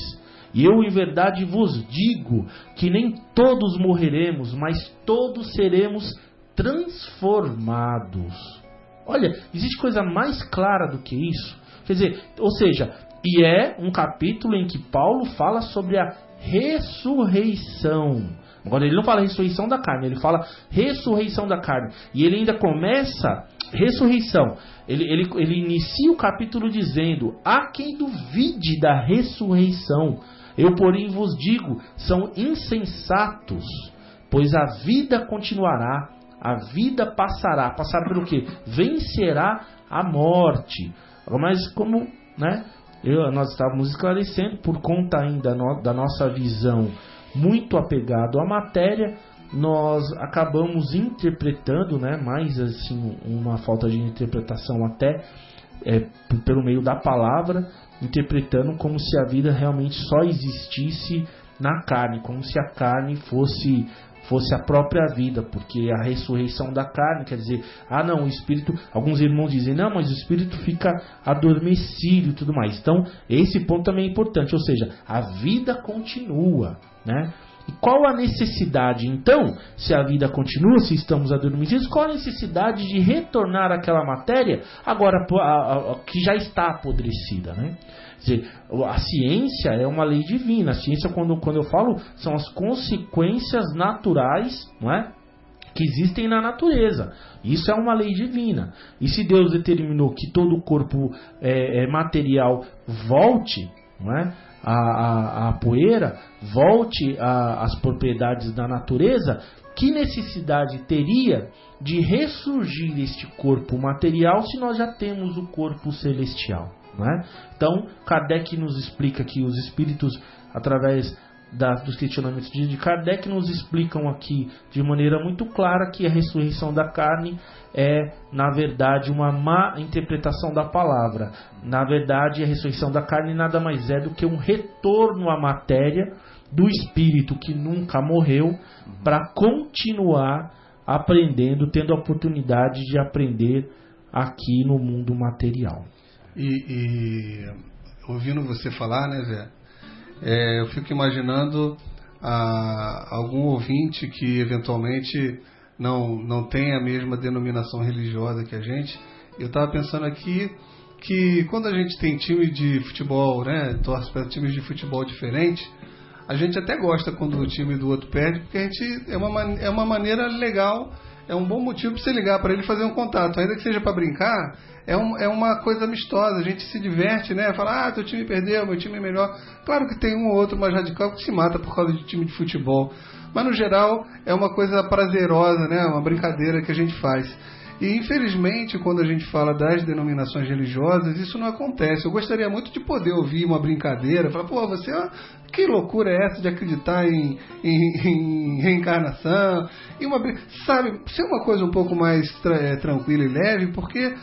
E eu em verdade vos digo que nem todos morreremos, mas todos seremos transformados. Olha, existe coisa mais clara do que isso? Quer dizer, ou seja, e é um capítulo em que Paulo fala sobre a ressurreição. Agora ele não fala ressurreição da carne, ele fala ressurreição da carne. E ele ainda começa ressurreição. Ele, ele, ele inicia o capítulo dizendo: Há quem duvide da ressurreição. Eu, porém, vos digo: são insensatos, pois a vida continuará, a vida passará. Passar pelo que? Vencerá a morte. Mas como né, eu, nós estávamos esclarecendo, por conta ainda no, da nossa visão muito apegado à matéria, nós acabamos interpretando, né, mais assim, uma falta de interpretação até é, pelo meio da palavra, interpretando como se a vida realmente só existisse na carne, como se a carne fosse fosse a própria vida, porque a ressurreição da carne quer dizer, ah não, o espírito, alguns irmãos dizem, não, mas o espírito fica adormecido e tudo mais. Então, esse ponto também é importante, ou seja, a vida continua, né? E qual a necessidade, então, se a vida continua, se estamos adormecidos, qual a necessidade de retornar àquela matéria agora que já está apodrecida, né? dizer, a ciência é uma lei divina. A ciência, quando, quando eu falo, são as consequências naturais, não é? que existem na natureza. Isso é uma lei divina. E se Deus determinou que todo o corpo é, é material volte, não é? A, a, a poeira, volte às propriedades da natureza, que necessidade teria de ressurgir este corpo material se nós já temos o corpo celestial? Né? Então, Kardec nos explica que os espíritos, através da, dos questionamentos de Kardec, nos explicam aqui de maneira muito clara que a ressurreição da carne é, na verdade, uma má interpretação da palavra. Na verdade, a ressurreição da carne nada mais é do que um retorno à matéria do espírito que nunca morreu para continuar aprendendo, tendo a oportunidade de aprender aqui no mundo material. E, e ouvindo você falar, né, Zé, é, eu fico imaginando a, algum ouvinte que eventualmente não, não tem a mesma denominação religiosa que a gente. Eu estava pensando aqui que quando a gente tem time de futebol, né, torce para times de futebol diferentes, a gente até gosta quando o time do outro perde, porque a gente é uma, é uma maneira legal, é um bom motivo para você ligar para ele fazer um contato, ainda que seja para brincar é, um, é uma coisa amistosa, a gente se diverte, né? Fala, ah, teu time perdeu, meu time é melhor. Claro que tem um ou outro mais radical que se mata por causa de time de futebol. Mas no geral é uma coisa prazerosa, né? Uma brincadeira que a gente faz. E infelizmente, quando a gente fala das denominações religiosas, isso não acontece. Eu gostaria muito de poder ouvir uma brincadeira, falar, pô, você, que loucura é essa de acreditar em, em, em reencarnação? E uma, sabe, ser uma coisa um pouco mais tra é, tranquila e leve, porque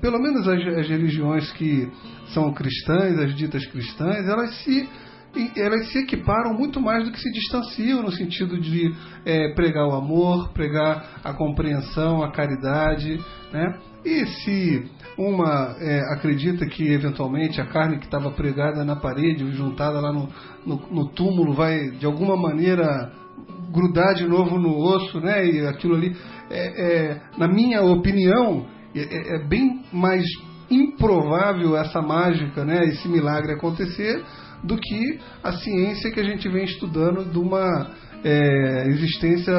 pelo menos as, as religiões que são cristãs, as ditas cristãs, elas se elas se equiparam muito mais do que se distanciam no sentido de é, pregar o amor, pregar a compreensão, a caridade, né? E se uma é, acredita que eventualmente a carne que estava pregada na parede, juntada lá no, no, no, túmulo, vai de alguma maneira grudar de novo no osso, né? E aquilo ali, é, é na minha opinião, é, é, é bem mais improvável essa mágica, né, esse milagre acontecer, do que a ciência que a gente vem estudando de uma é, existência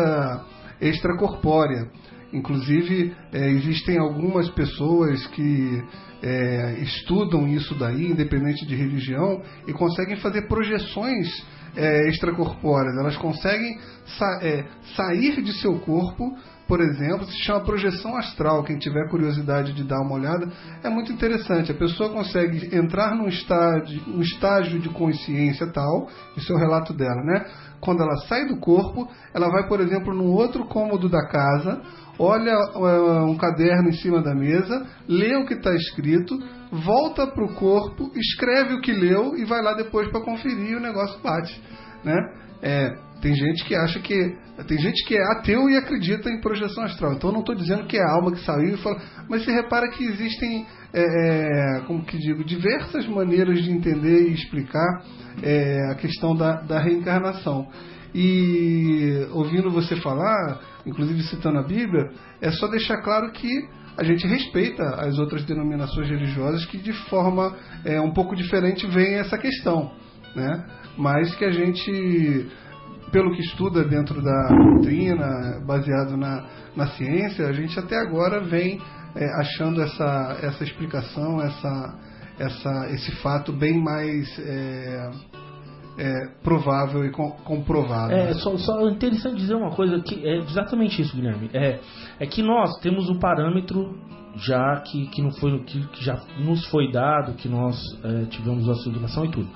extracorpórea. Inclusive, é, existem algumas pessoas que é, estudam isso daí, independente de religião, e conseguem fazer projeções é, extracorpóreas, elas conseguem sa é, sair de seu corpo, por exemplo, se chama projeção astral. Quem tiver curiosidade de dar uma olhada, é muito interessante. A pessoa consegue entrar num estágio, num estágio de consciência tal, isso é o relato dela, né? Quando ela sai do corpo, ela vai, por exemplo, num outro cômodo da casa, olha uh, um caderno em cima da mesa, lê o que está escrito, volta para o corpo, escreve o que leu e vai lá depois para conferir e o negócio bate. Né? É, tem gente que acha que. Tem gente que é ateu e acredita em projeção astral. Então eu não estou dizendo que é a alma que saiu e fala. Mas você repara que existem, é, é, como que digo, diversas maneiras de entender e explicar é, a questão da, da reencarnação. E ouvindo você falar, inclusive citando a Bíblia, é só deixar claro que a gente respeita as outras denominações religiosas que de forma é, um pouco diferente veem essa questão, né? Mas que a gente, pelo que estuda dentro da doutrina, baseado na, na ciência, a gente até agora vem é, achando essa, essa explicação, essa, essa, esse fato bem mais é, é, provável e com, comprovado. É, só, só interessante dizer uma coisa que é exatamente isso, Guilherme. É, é que nós temos um parâmetro já que, que não foi que, que já nos foi dado, que nós é, tivemos a sublimação e tudo.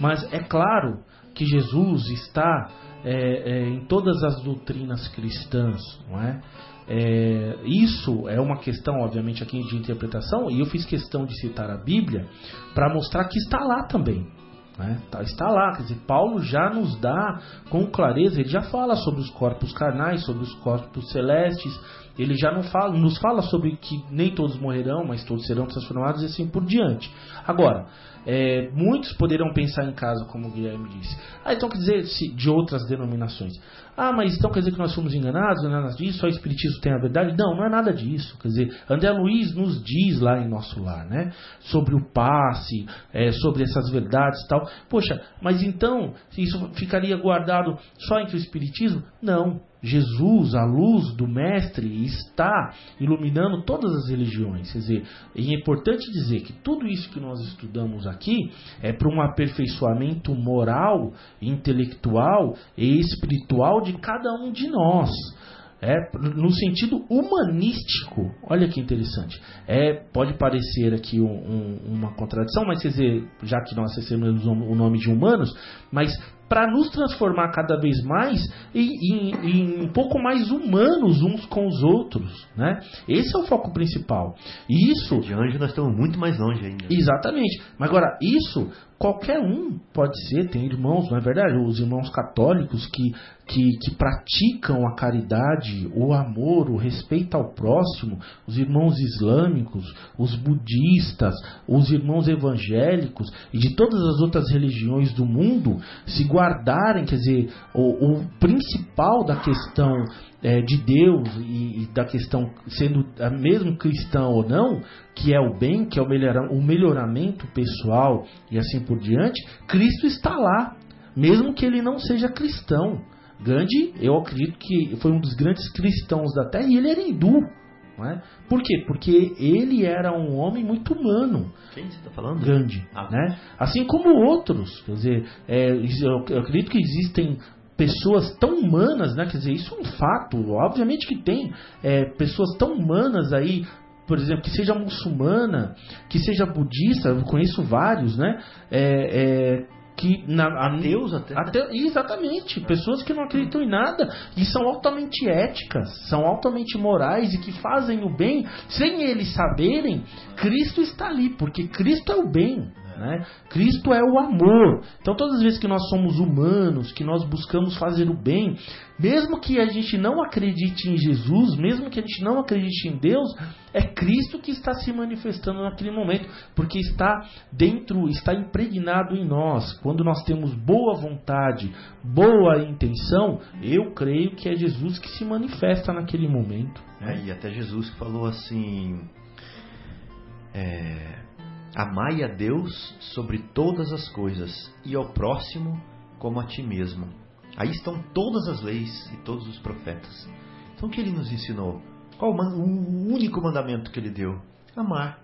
Mas é claro que Jesus está é, é, em todas as doutrinas cristãs, não é? É, isso é uma questão, obviamente, aqui de interpretação, e eu fiz questão de citar a Bíblia para mostrar que está lá também. Né? Tá, está lá, quer dizer, Paulo já nos dá com clareza, ele já fala sobre os corpos carnais, sobre os corpos celestes, ele já não fala, nos fala sobre que nem todos morrerão, mas todos serão transformados e assim por diante. Agora, é, muitos poderão pensar em casa, como o Guilherme disse. Ah, então quer dizer, se, de outras denominações. Ah, mas então quer dizer que nós fomos enganados, não é nada disso, só o Espiritismo tem a verdade? Não, não é nada disso. Quer dizer, André Luiz nos diz lá em nosso lar, né? Sobre o passe, é, sobre essas verdades e tal. Poxa, mas então, isso ficaria guardado só entre o Espiritismo? Não. Jesus, a luz do Mestre, está iluminando todas as religiões. Quer dizer, é importante dizer que tudo isso que nós estudamos aqui é para um aperfeiçoamento moral, intelectual e espiritual de cada um de nós. É, no sentido humanístico, olha que interessante. É, pode parecer aqui um, um, uma contradição, mas quer dizer, já que nós recebemos o nome de humanos, mas para nos transformar cada vez mais em, em, em, um pouco mais humanos uns com os outros, né? Esse é o foco principal. Isso de anjo nós estamos muito mais longe ainda. Exatamente. Mas agora isso qualquer um pode ser, tem irmãos, não é verdade? Os irmãos católicos que, que, que, praticam a caridade, o amor, o respeito ao próximo, os irmãos islâmicos, os budistas, os irmãos evangélicos e de todas as outras religiões do mundo se guardarem, quer dizer, o, o principal da questão é, de Deus e, e, da questão sendo mesmo cristão ou não, que é o bem, que é o, melhora, o melhoramento pessoal e assim por diante, Cristo está lá, mesmo que ele não seja cristão. Gandhi, eu acredito que foi um dos grandes cristãos da Terra e ele era hindu. É? Por quê? Porque ele era um homem muito humano. Quem você está falando? Gandhi. Ah. Né? Assim como outros. Quer dizer, é, eu acredito que existem pessoas tão humanas, né? Quer dizer, isso é um fato. Obviamente que tem é, pessoas tão humanas aí, por exemplo, que seja muçulmana, que seja budista, eu conheço vários, né? É, é, que na, ateus até, até exatamente pessoas que não acreditam em nada e são altamente éticas são altamente morais e que fazem o bem sem eles saberem Cristo está ali porque Cristo é o bem né? Cristo é o amor. Então, todas as vezes que nós somos humanos, que nós buscamos fazer o bem, mesmo que a gente não acredite em Jesus, mesmo que a gente não acredite em Deus, é Cristo que está se manifestando naquele momento, porque está dentro, está impregnado em nós. Quando nós temos boa vontade, boa intenção, eu creio que é Jesus que se manifesta naquele momento. É, e até Jesus que falou assim. É, Amai a Deus sobre todas as coisas e ao próximo como a ti mesmo. Aí estão todas as leis e todos os profetas. Então o que ele nos ensinou? Qual o único mandamento que ele deu? Amar.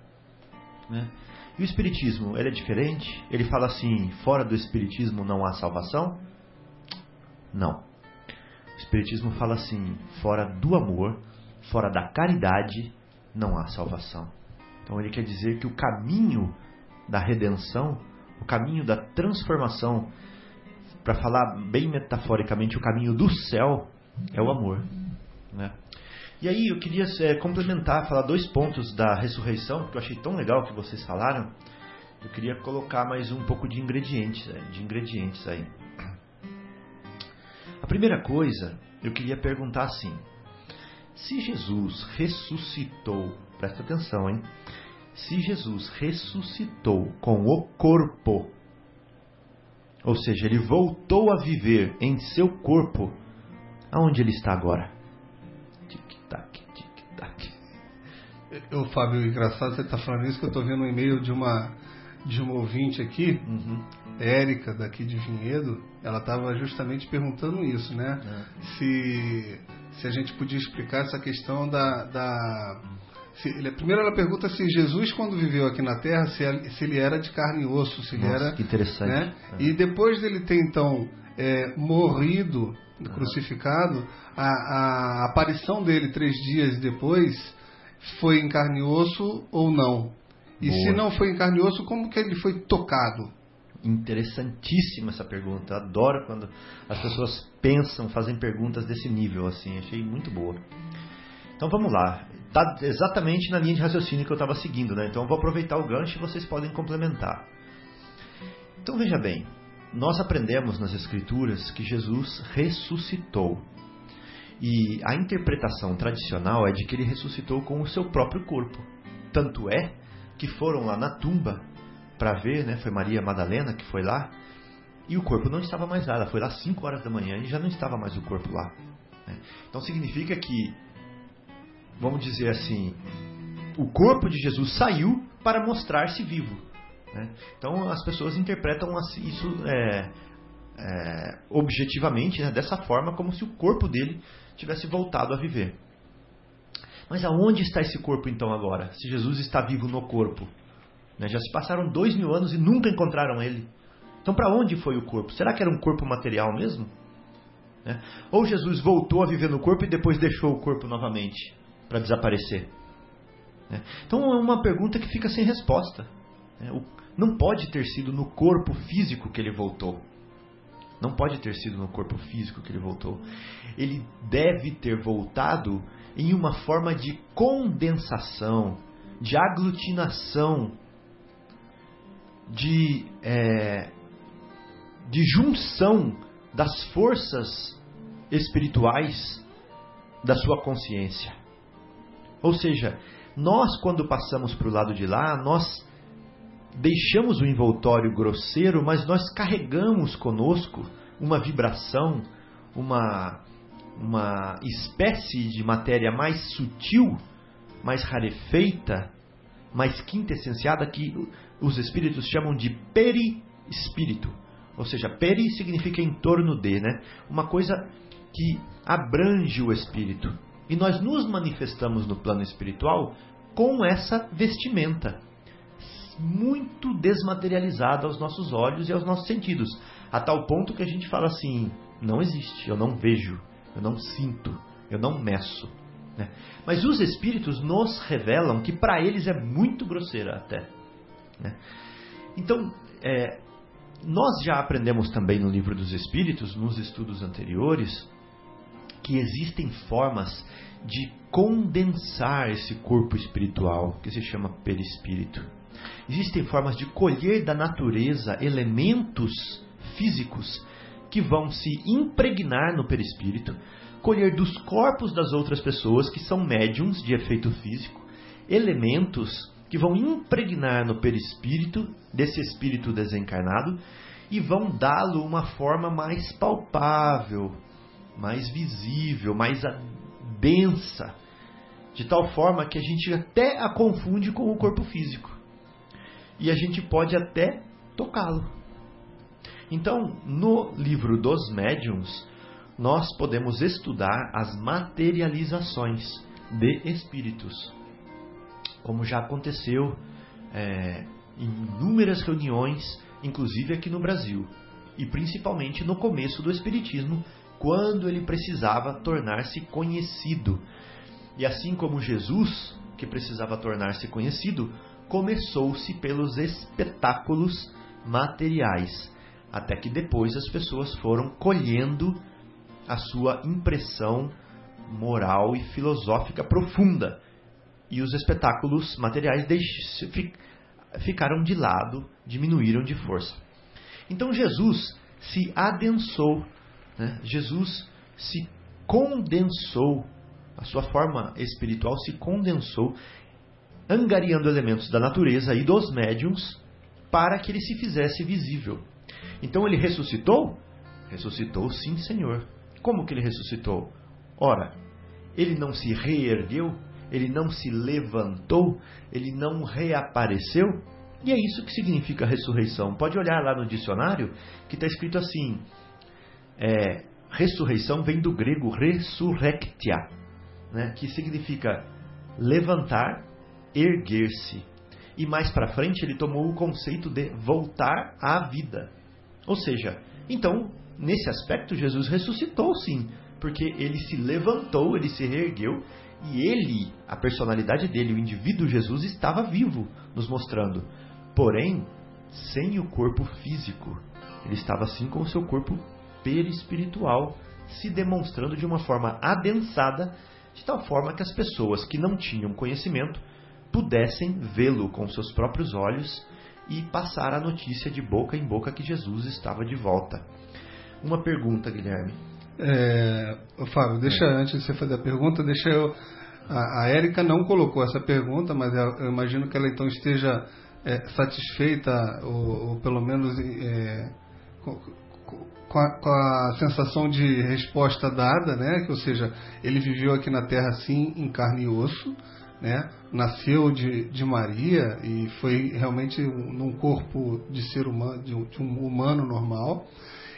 Né? E o Espiritismo, ele é diferente? Ele fala assim: fora do Espiritismo não há salvação? Não. O Espiritismo fala assim: fora do amor, fora da caridade, não há salvação. Então ele quer dizer que o caminho da redenção, o caminho da transformação, para falar bem metaforicamente, o caminho do céu é o amor. Né? E aí eu queria é, complementar, falar dois pontos da ressurreição, que eu achei tão legal que vocês falaram. Eu queria colocar mais um pouco de ingredientes, é, de ingredientes aí. A primeira coisa, eu queria perguntar assim: se Jesus ressuscitou, presta atenção, hein? Se Jesus ressuscitou com o corpo, ou seja, ele voltou a viver em seu corpo, aonde ele está agora? Tic-tac, tic-tac. Eu, Fábio, engraçado você está falando isso, que eu estou vendo um e-mail de uma, de uma ouvinte aqui, Uhum. Érica, daqui de Vinhedo, ela estava justamente perguntando isso, né? É. Se, se a gente podia explicar essa questão da. da se, ele- primeiro ela pergunta se Jesus, quando viveu aqui na Terra, se, ele- se ele era de carne e osso, se ele Nossa, era. que interessante. né? É. E depois dele ter então é, morrido, crucificado, a, a aparição dele três dias depois foi em carne e osso ou não? E Boa. se não foi em carne e osso, como que ele foi tocado? Interessantíssima essa pergunta. Adoro quando as pessoas pensam, fazem perguntas desse nível assim. Achei muito boa. Então vamos lá. Está exatamente na linha de raciocínio que eu estava seguindo, né? Então eu vou aproveitar o gancho e vocês podem complementar. Então veja bem, nós aprendemos nas Escrituras que Jesus ressuscitou. E a interpretação tradicional é de que ele ressuscitou com o seu próprio corpo. Tanto é que foram lá na tumba para ver, né? Foi Maria Madalena que foi lá. E o corpo não estava mais lá. Ela foi lá às 5 horas da manhã e já não estava mais o corpo lá. né? Então significa que, vamos dizer assim, o corpo de Jesus saiu para mostrar-se vivo. né? Então as pessoas interpretam isso é, é, objetivamente, né? dessa forma, como se o corpo dele tivesse voltado a viver. Mas aonde está esse corpo então agora? Se Jesus está vivo no corpo? Né? Já se passaram dois mil anos e nunca encontraram ele. Então, para onde foi o corpo? Será que era um corpo material mesmo? Né? Ou Jesus voltou a viver no corpo e depois deixou o corpo novamente para desaparecer? Né? Então, é uma pergunta que fica sem resposta. né? Não pode ter sido no corpo físico que ele voltou. Não pode ter sido no corpo físico que ele voltou. Ele deve ter voltado em uma forma de condensação, de aglutinação, de, é, de junção das forças espirituais da sua consciência. Ou seja, nós, quando passamos para o lado de lá, nós deixamos o envoltório grosseiro, mas nós carregamos conosco uma vibração, uma, uma espécie de matéria mais sutil, mais rarefeita, mais quintessenciada, que os espíritos chamam de perispírito. Ou seja, peri significa em torno de, né? Uma coisa que abrange o espírito. E nós nos manifestamos no plano espiritual com essa vestimenta muito desmaterializada aos nossos olhos e aos nossos sentidos, a tal ponto que a gente fala assim: não existe, eu não vejo, eu não sinto, eu não meço. né? Mas os espíritos nos revelam que para eles é muito grosseira até. né? Então, é, nós já aprendemos também no livro dos Espíritos, nos estudos anteriores, que existem formas de condensar esse corpo espiritual, que se chama perispírito. Existem formas de colher da natureza elementos físicos que vão se impregnar no perispírito, colher dos corpos das outras pessoas que são médiums de efeito físico, elementos que vão impregnar no perispírito desse espírito desencarnado e vão dá-lo uma forma mais palpável, mais visível, mais densa, de tal forma que a gente até a confunde com o corpo físico. E a gente pode até tocá-lo. Então, no livro dos médiuns, nós podemos estudar as materializações de espíritos, como já aconteceu é, em inúmeras reuniões, inclusive aqui no Brasil, e principalmente no começo do Espiritismo, quando ele precisava tornar-se conhecido. E assim como Jesus, que precisava tornar-se conhecido, começou-se pelos espetáculos materiais, até que depois as pessoas foram colhendo a sua impressão moral e filosófica profunda. E os espetáculos materiais ficaram de lado, diminuíram de força. Então Jesus se adensou, né? Jesus se condensou, a sua forma espiritual se condensou, angariando elementos da natureza e dos médiums para que ele se fizesse visível. Então ele ressuscitou? Ressuscitou, sim, Senhor. Como que ele ressuscitou? Ora, ele não se reergueu, ele não se levantou, ele não reapareceu. E é isso que significa ressurreição. Pode olhar lá no dicionário que está escrito assim: é, ressurreição vem do grego resurrectia, né, que significa levantar, erguer-se. E mais para frente ele tomou o conceito de voltar à vida. Ou seja, então, nesse aspecto, Jesus ressuscitou sim, porque ele se levantou, ele se reergueu e ele, a personalidade dele, o indivíduo Jesus, estava vivo, nos mostrando. Porém, sem o corpo físico. Ele estava assim com o seu corpo perispiritual, se demonstrando de uma forma adensada, de tal forma que as pessoas que não tinham conhecimento pudessem vê-lo com seus próprios olhos e passar a notícia de boca em boca que Jesus estava de volta. Uma pergunta, Guilherme. É, Fábio, deixa é. antes de você fazer a pergunta, deixa eu. A, Érica não colocou essa pergunta, mas eu, eu imagino que ela então esteja é, satisfeita, ou, ou, pelo menos é, com, a, com, a, sensação de resposta dada, né? Que, ou seja, ele viveu aqui na Terra sim em carne e osso, né? Nasceu de, de Maria e foi realmente num corpo de ser humano, de, de um humano normal.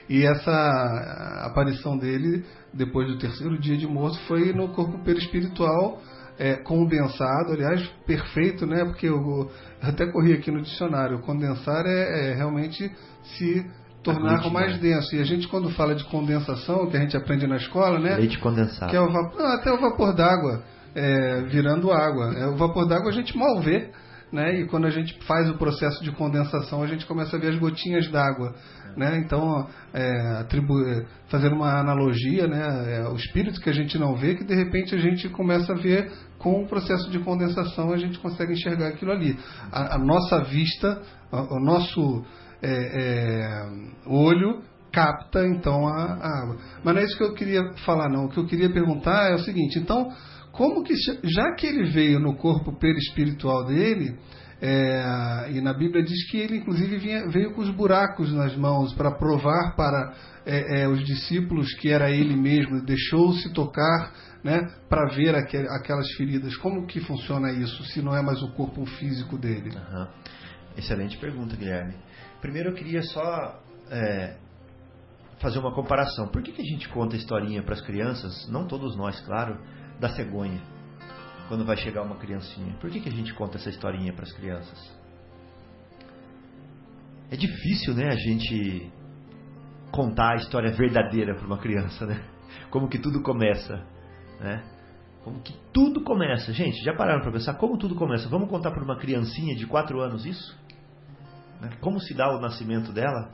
E essa aparição dele, depois do terceiro dia de morto, foi no corpo perispiritual é, condensado, aliás, perfeito, né? Porque eu, eu, até corri aqui no dicionário. Condensar é, é realmente se tornar mais denso. E a gente, quando fala de condensação, que a gente aprende na escola, né? Leite condensado. Que é o vapor, não, até o vapor d'água é, virando água. É, o vapor d'água a gente mal vê, né? E quando a gente faz o processo de condensação, a gente começa a ver as gotinhas d'água. Né? Então, é, atribuir, fazendo uma analogia, né? É, o espírito que a gente não vê, que de repente a gente começa a ver com o processo de condensação, a gente consegue enxergar aquilo ali. A, a nossa vista, o, o nosso é, é, olho capta então a, a, água. Mas não é isso que eu queria falar, não. O que eu queria perguntar é o seguinte: então, como que, já que ele veio no corpo perispiritual dele, é, e na Bíblia diz que ele, inclusive, vinha, veio com os buracos nas mãos para provar para é, é, os discípulos que era ele mesmo, deixou-se tocar né, para ver aquel, aquelas feridas. Como que funciona isso, se não é mais o corpo físico dele? Uhum. Excelente pergunta, Guilherme. Primeiro eu queria só é, fazer uma comparação. Por que, que a gente conta historinha para as crianças, não todos nós, claro, da cegonha? quando vai chegar uma criancinha. Por que, que a gente conta essa historinha para as crianças? É difícil, né, a gente contar a história verdadeira para uma criança, né? Como que tudo começa, né? Como que tudo começa. Gente, já pararam para pensar como tudo começa? Vamos contar para uma criancinha de 4 anos isso? Né? Como se dá o nascimento dela?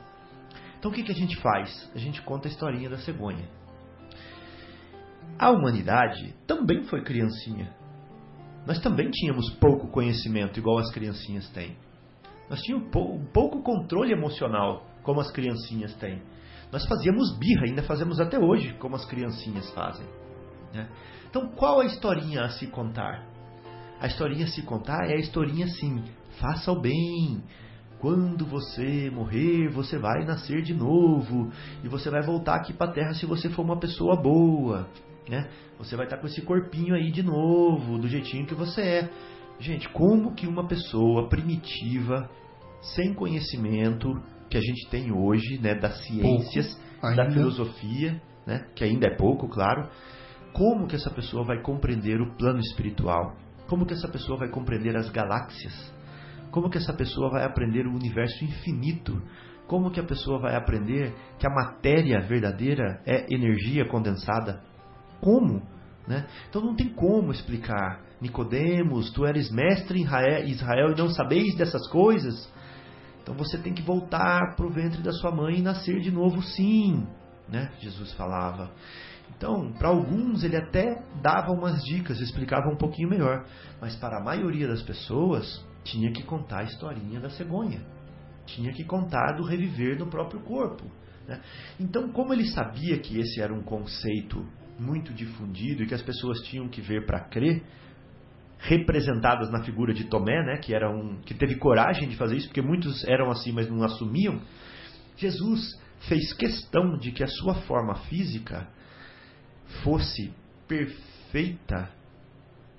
Então o que, que a gente faz? A gente conta a historinha da cegonha. A humanidade também foi criancinha nós também tínhamos pouco conhecimento, igual as criancinhas têm. Nós tínhamos um pouco controle emocional, como as criancinhas têm. Nós fazíamos birra, ainda fazemos até hoje, como as criancinhas fazem. Né? Então, qual a historinha a se contar? A historinha a se contar é a historinha assim: faça o bem. Quando você morrer, você vai nascer de novo e você vai voltar aqui para a Terra se você for uma pessoa boa né? Você vai estar com esse corpinho aí de novo, do jeitinho que você é. Gente, como que uma pessoa primitiva, sem conhecimento que a gente tem hoje, né, das ciências, da filosofia, né, que ainda é pouco, claro, como que essa pessoa vai compreender o plano espiritual? Como que essa pessoa vai compreender as galáxias? Como que essa pessoa vai aprender o universo infinito? Como que a pessoa vai aprender que a matéria verdadeira é energia condensada? Como? Né? Então não tem como explicar. Nicodemos, tu eres mestre em Israel e não sabeis dessas coisas? Então você tem que voltar para o ventre da sua mãe e nascer de novo, sim. Né? Jesus falava. Então, para alguns ele até dava umas dicas, explicava um pouquinho melhor, mas para a maioria das pessoas tinha que contar a historinha da cegonha, tinha que contar do reviver no próprio corpo. Né? Então, como ele sabia que esse era um conceito muito difundido e que as pessoas tinham que ver para crer, representadas na figura de Tomé, né, que era um que teve coragem de fazer isso, porque muitos eram assim, mas não assumiam. Jesus fez questão de que a sua forma física fosse perfeita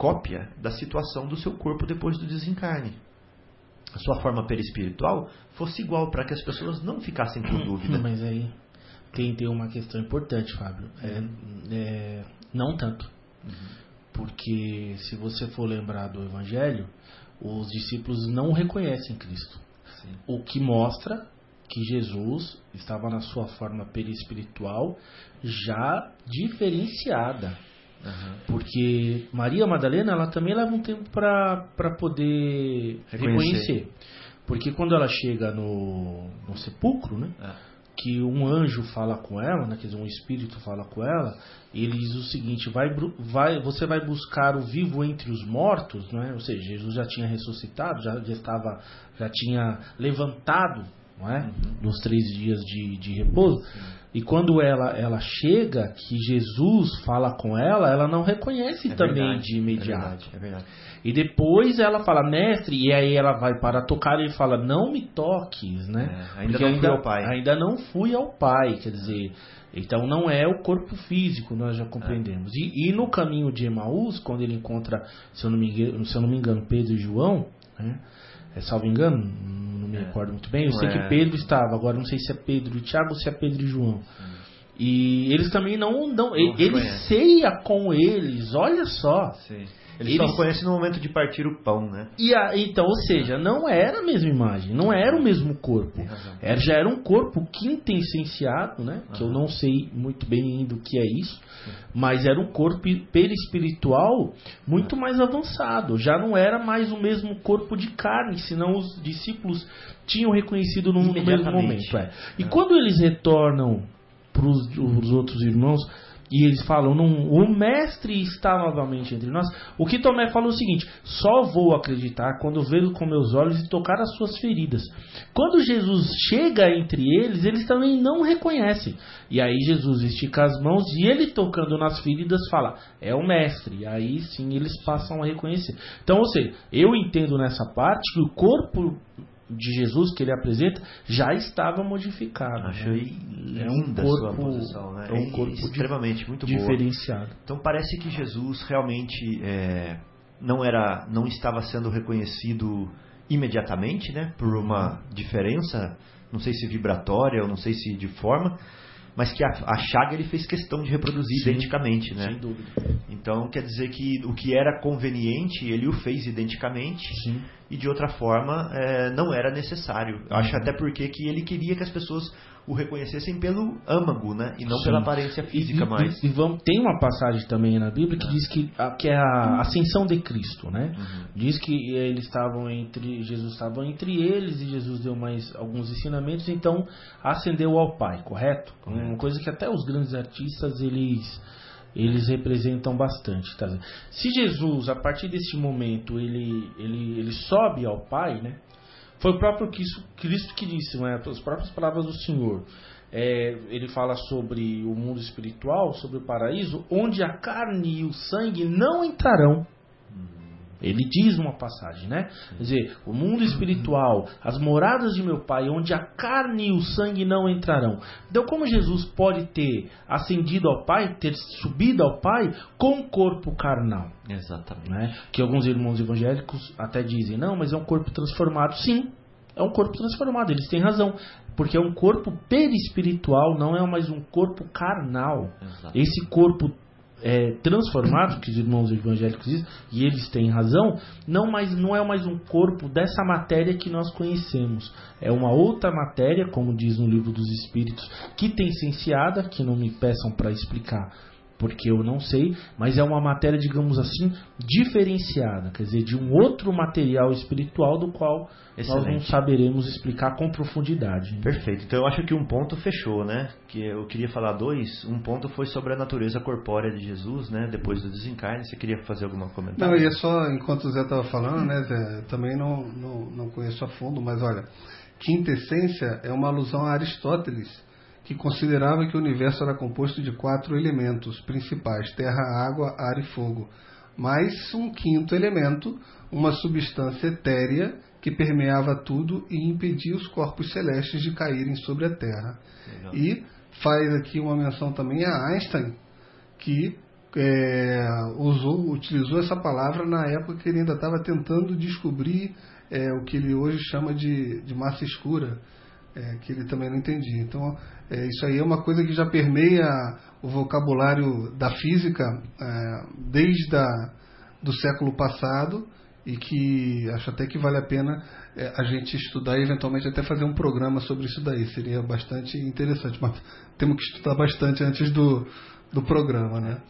cópia da situação do seu corpo depois do desencarne. A sua forma perispiritual fosse igual para que as pessoas não ficassem com *clears throat* dúvida. Mas aí tem, tem uma questão importante, Fábio. É, é, não tanto. Uhum. Porque se você for lembrar do Evangelho, os discípulos não reconhecem Cristo. Sim. O que mostra que Jesus estava na sua forma perispiritual já diferenciada. Uhum. Porque Maria Madalena ela também leva um tempo para poder reconhecer. reconhecer. Porque quando ela chega no, no sepulcro, né? É que um anjo fala com ela, né, quer dizer, um espírito fala com ela, ele diz o seguinte: vai, vai, você vai buscar o vivo entre os mortos, né? ou seja, Jesus já tinha ressuscitado, já, já estava, já tinha levantado não é? Uhum. nos três dias de, de repouso. E quando ela, ela chega, que Jesus fala com ela, ela não reconhece é também verdade, de imediato. É verdade, é verdade. E depois ela fala, mestre, e aí ela vai para tocar e ele fala, não me toques, né? É, ainda Porque não ainda, fui ao pai. Ainda não fui ao pai, quer dizer, então não é o corpo físico, nós já compreendemos. É. E, e, no caminho de Emaús, quando ele encontra, se eu não me engano, se eu não me engano Pedro e João, né? é, salvo engano, me é. recordo muito bem, eu sei que é. Pedro estava, agora não sei se é Pedro e Tiago ou se é Pedro e João. E eles também não, não, não ele ceia com eles, olha só. Sim. Ele Eles... só conhece no momento de partir o pão, né? E a, então, ou seja, não era a mesma imagem, não era o mesmo corpo. Era, já era um corpo quintessenciado, né? Que eu não sei muito bem do que é isso, mas era um corpo perispiritual muito mais avançado. Já não era mais o mesmo corpo de carne, senão os discípulos tinham reconhecido no, no mesmo momento. É. E quando eles retornam para os outros irmãos, e eles falam, não, o mestre está novamente entre nós. O que Tomé fala é o seguinte: só vou acreditar quando vê-lo com meus olhos e tocar as suas feridas. Quando Jesus chega entre eles, eles também não reconhecem. E aí Jesus estica as mãos e ele tocando nas feridas fala: é o mestre. E aí sim eles passam a reconhecer. Então, ou seja, eu entendo nessa parte que o corpo de Jesus que ele apresenta já estava modificado. Achei né? é um corpo, posição, né? é um corpo extremamente muito diferenciado. Boa. Então parece que Jesus realmente é, não era, não estava sendo reconhecido imediatamente, né? Por uma diferença, não sei se vibratória ou não sei se de forma, mas que a, a chaga ele fez questão de reproduzir Sim, identicamente, né? Sem dúvida. Então quer dizer que o que era conveniente ele o fez identicamente Sim. E de outra forma é, não era necessário. Uhum. Acho até porque que ele queria que as pessoas o reconhecessem pelo âmago, né? E não Sim. pela aparência física e, mais. E, e vamos, tem uma passagem também na Bíblia que é. diz que, a, que é a ascensão de Cristo, né? Uhum. Diz que eles estavam entre Jesus estava entre eles e Jesus deu mais alguns ensinamentos, então ascendeu ao Pai, correto? Uhum. Uma coisa que até os grandes artistas eles eles representam bastante. Tá? Se Jesus, a partir desse momento, ele, ele, ele sobe ao Pai, né? Foi o próprio Cristo que disse, né, as próprias palavras do Senhor. É, ele fala sobre o mundo espiritual, sobre o paraíso, onde a carne e o sangue não entrarão. Ele diz uma passagem, né? Quer dizer, o mundo espiritual, as moradas de meu Pai, onde a carne e o sangue não entrarão. Então, como Jesus pode ter ascendido ao Pai, ter subido ao Pai com corpo carnal? Exatamente. Né? Que alguns irmãos evangélicos até dizem, não, mas é um corpo transformado. Sim, é um corpo transformado, eles têm razão. Porque é um corpo perispiritual, não é mais um corpo carnal. Exatamente. Esse corpo é, transformado, que os irmãos evangélicos dizem, e eles têm razão, não, mais, não é mais um corpo dessa matéria que nós conhecemos. É uma outra matéria, como diz no livro dos Espíritos, que tem cienciada, que não me peçam para explicar porque eu não sei, mas é uma matéria, digamos assim, diferenciada, quer dizer, de um outro material espiritual do qual Excelente. nós não saberemos explicar com profundidade. Perfeito. Então eu acho que um ponto fechou, né? Que eu queria falar dois. Um ponto foi sobre a natureza corpórea de Jesus, né? Depois do desencarne. Você queria fazer alguma comentário? Não, e é só, enquanto o Zé estava falando, né, Zé? Também não, não, não conheço a fundo, mas olha, quinta essência é uma alusão a Aristóteles que considerava que o universo era composto de quatro elementos principais: terra, água, ar e fogo, mais um quinto elemento, uma substância etérea que permeava tudo e impedia os corpos celestes de caírem sobre a Terra. Legal. E faz aqui uma menção também a Einstein, que é, usou, utilizou essa palavra na época que ele ainda estava tentando descobrir é, o que ele hoje chama de, de massa escura é, que ele também não entendia. Então, é, isso aí é uma coisa que já permeia o vocabulário da física é, desde a, do século passado e que acho até que vale a pena é, a gente estudar e eventualmente até fazer um programa sobre isso daí. Seria bastante interessante, mas temos que estudar bastante antes do, do programa, né?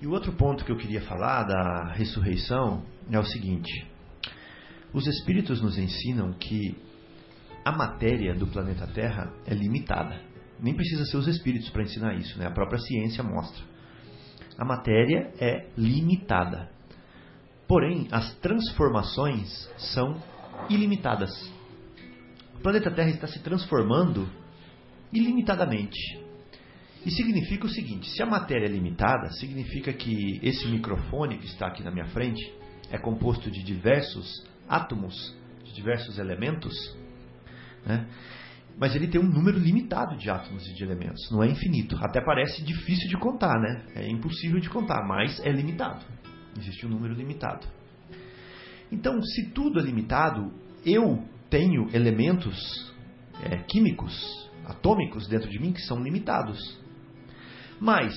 E o outro ponto que eu queria falar da ressurreição é o seguinte: os espíritos nos ensinam que a matéria do planeta Terra é limitada. Nem precisa ser os espíritos para ensinar isso, né? a própria ciência mostra. A matéria é limitada. Porém, as transformações são ilimitadas. O planeta Terra está se transformando ilimitadamente. E significa o seguinte: se a matéria é limitada, significa que esse microfone que está aqui na minha frente é composto de diversos átomos, de diversos elementos, né? Mas ele tem um número limitado de átomos e de elementos, não é infinito. Até parece difícil de contar, né? É impossível de contar, mas é limitado. Existe um número limitado. Então, se tudo é limitado, eu tenho elementos é, químicos, atômicos dentro de mim que são limitados. Mas,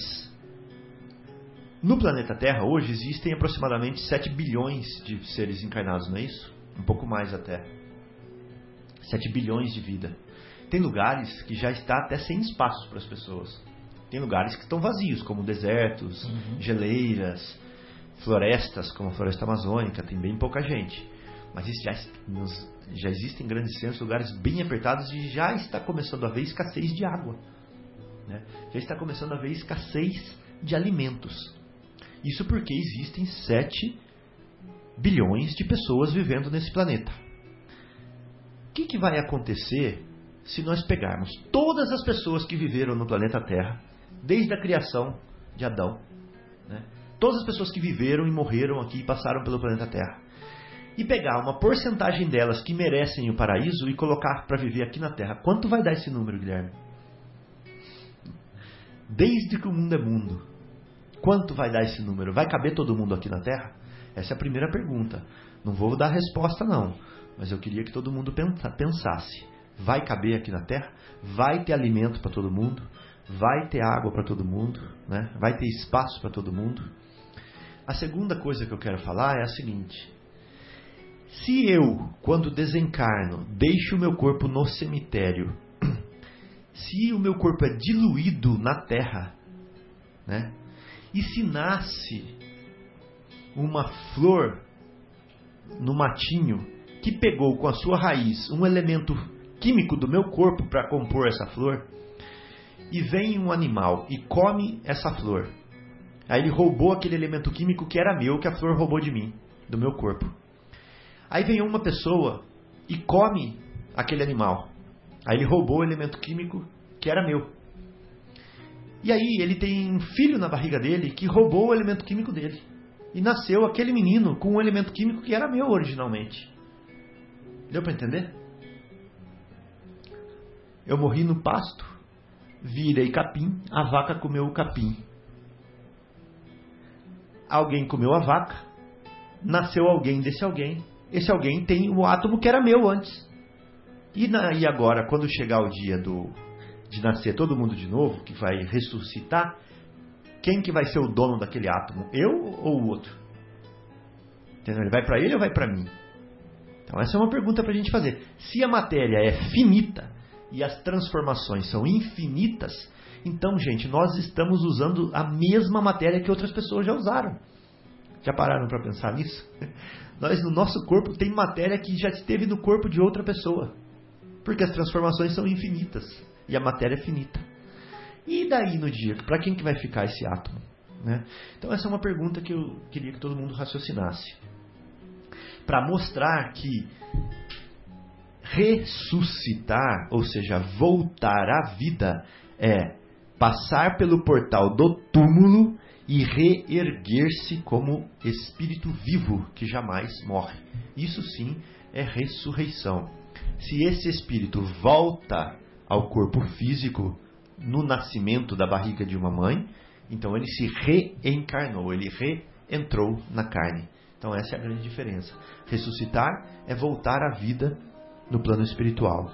no planeta Terra hoje existem aproximadamente 7 bilhões de seres encarnados, não é isso? Um pouco mais até. 7 bilhões de vida. Tem lugares que já está até sem espaço para as pessoas. Tem lugares que estão vazios, como desertos, uhum. geleiras, florestas, como a floresta amazônica, tem bem pouca gente. Mas já, já existem grandes centros, lugares bem apertados e já está começando a haver escassez de água. Né? Já está começando a haver escassez de alimentos. Isso porque existem 7 bilhões de pessoas vivendo nesse planeta que, que vai acontecer se nós pegarmos todas as pessoas que viveram no planeta Terra, desde a criação de Adão, né? todas as pessoas que viveram e morreram aqui e passaram pelo planeta Terra, e pegar uma porcentagem delas que merecem o paraíso e colocar para viver aqui na Terra, quanto vai dar esse número, Guilherme? Desde que o mundo é mundo, quanto vai dar esse número? Vai caber todo mundo aqui na Terra? Essa é a primeira pergunta. Não vou dar resposta, não. Mas eu queria que todo mundo pensasse: vai caber aqui na Terra? Vai ter alimento para todo mundo? Vai ter água para todo mundo? Né? Vai ter espaço para todo mundo? A segunda coisa que eu quero falar é a seguinte: se eu, quando desencarno, deixo o meu corpo no cemitério, *clears throat* se o meu corpo é diluído na terra, né? E se nasce uma flor no matinho que pegou com a sua raiz um elemento químico do meu corpo para compor essa flor, e vem um animal e come essa flor. Aí ele roubou aquele elemento químico que era meu, que a flor roubou de mim, do meu corpo. Aí vem uma pessoa e come aquele animal. Aí ele roubou o elemento químico que era meu. E aí ele tem um filho na barriga dele que roubou o elemento químico dele. E nasceu aquele menino com um elemento químico que era meu originalmente. Deu para entender? Eu morri no pasto, virei capim, a vaca comeu o capim. Alguém comeu a vaca, nasceu alguém desse alguém. Esse alguém tem o átomo que era meu antes. E, na, e agora, quando chegar o dia do, de nascer todo mundo de novo, que vai ressuscitar, quem que vai ser o dono daquele átomo? Eu ou o outro? Entendeu? Ele vai para ele ou vai para mim? Então essa é uma pergunta para a gente fazer. Se a matéria é finita e as transformações são infinitas, então, gente, nós estamos usando a mesma matéria que outras pessoas já usaram. Já pararam para pensar nisso? *laughs* Nós, no nosso corpo, tem matéria que já esteve no corpo de outra pessoa. Porque as transformações são infinitas e a matéria é finita. E daí no dia, para quem que vai ficar esse átomo? Né? Então essa é uma pergunta que eu queria que todo mundo raciocinasse. Para mostrar que ressuscitar, ou seja, voltar à vida, é passar pelo portal do túmulo e reerguer-se como espírito vivo que jamais morre. Isso sim é ressurreição. Se esse espírito volta ao corpo físico no nascimento da barriga de uma mãe, então ele se reencarnou, ele reentrou na carne. Então essa é a grande diferença. Ressuscitar é voltar à vida no plano espiritual.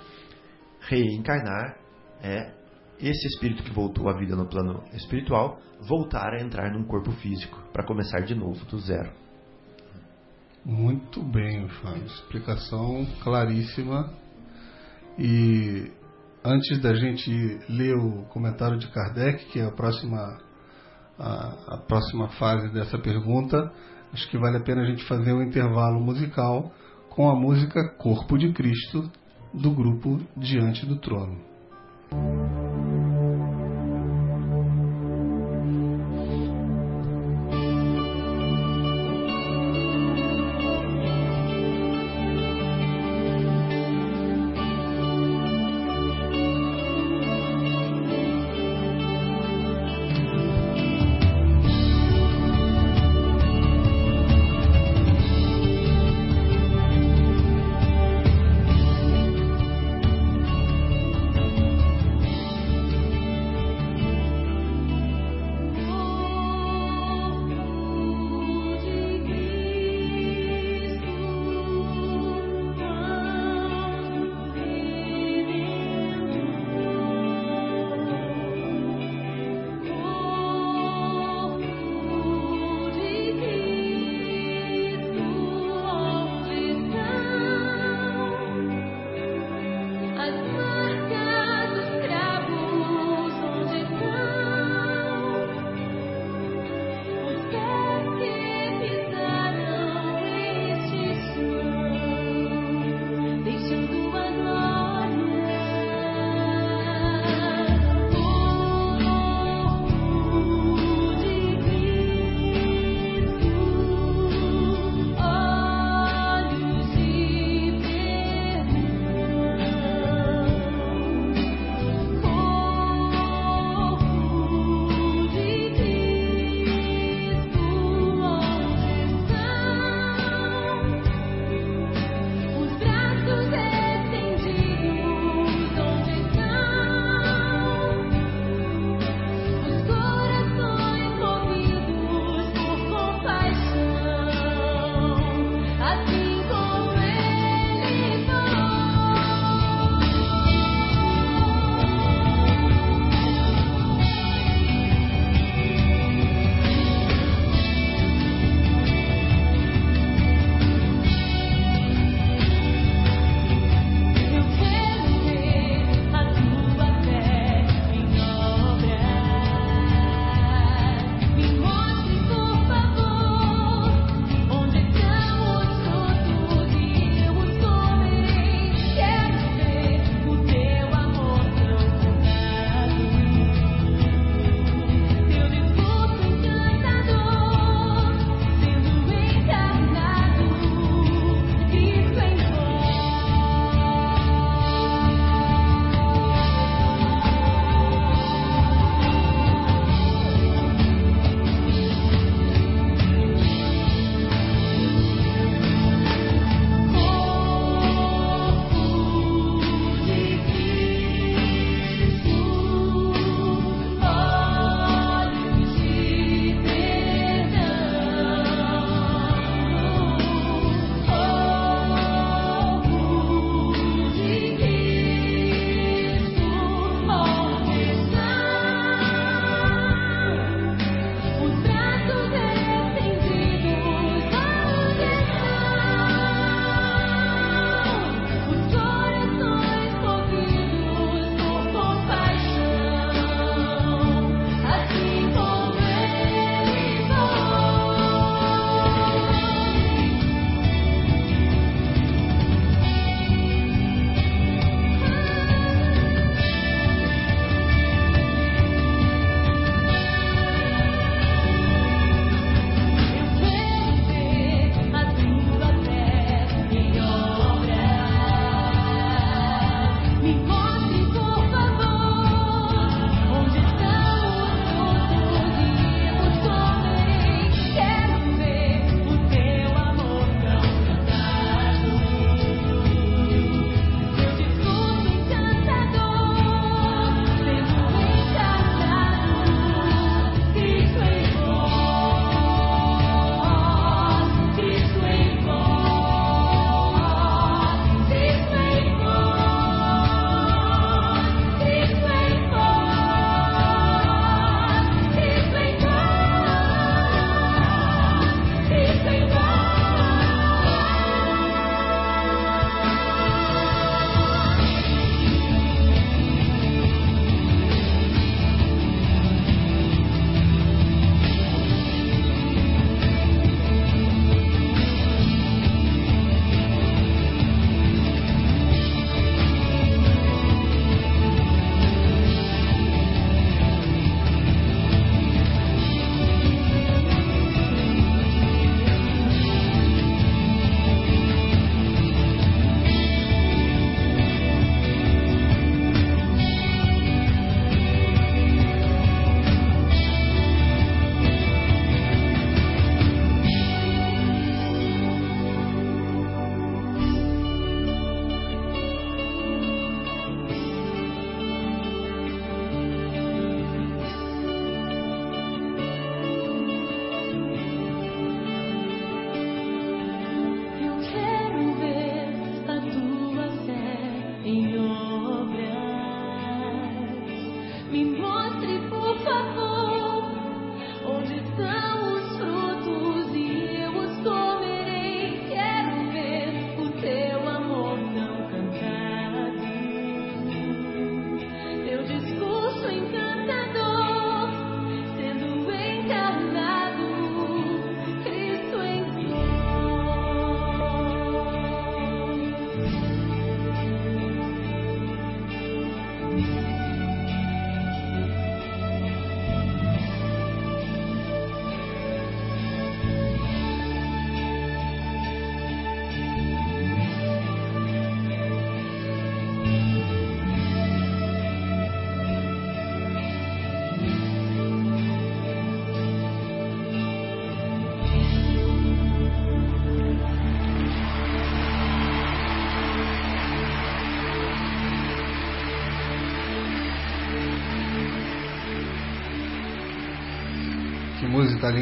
Reencarnar é esse espírito que voltou à vida no plano espiritual voltar a entrar num corpo físico para começar de novo do zero. Muito bem, Fábio. Explicação claríssima. E antes da gente ler o comentário de Kardec, que é a próxima, a, a próxima fase dessa pergunta, acho que vale a pena a gente fazer um intervalo musical com a música Corpo de Cristo do grupo Diante do Trono.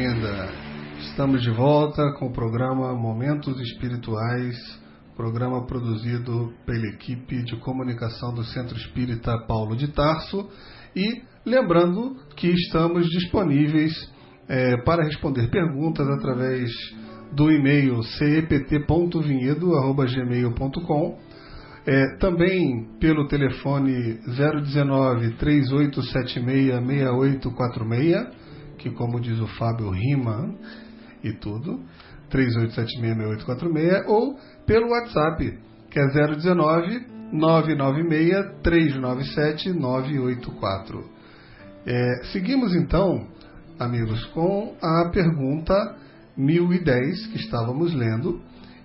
Música linda! Estamos de volta com o programa Momentos Espirituais, programa produzido pela equipe de comunicação do Centro Espírita Paulo de Tarso. E lembrando que estamos disponíveis é, para responder perguntas através do e-mail cept.vinhedo.gmail.com é, também pelo telefone 019 3876 6846, que como diz o Fábio rima e tudo, 38766846, ou pelo WhatsApp, que é 019 996 397 984. É, seguimos então, amigos, com a pergunta 1010 que estávamos lendo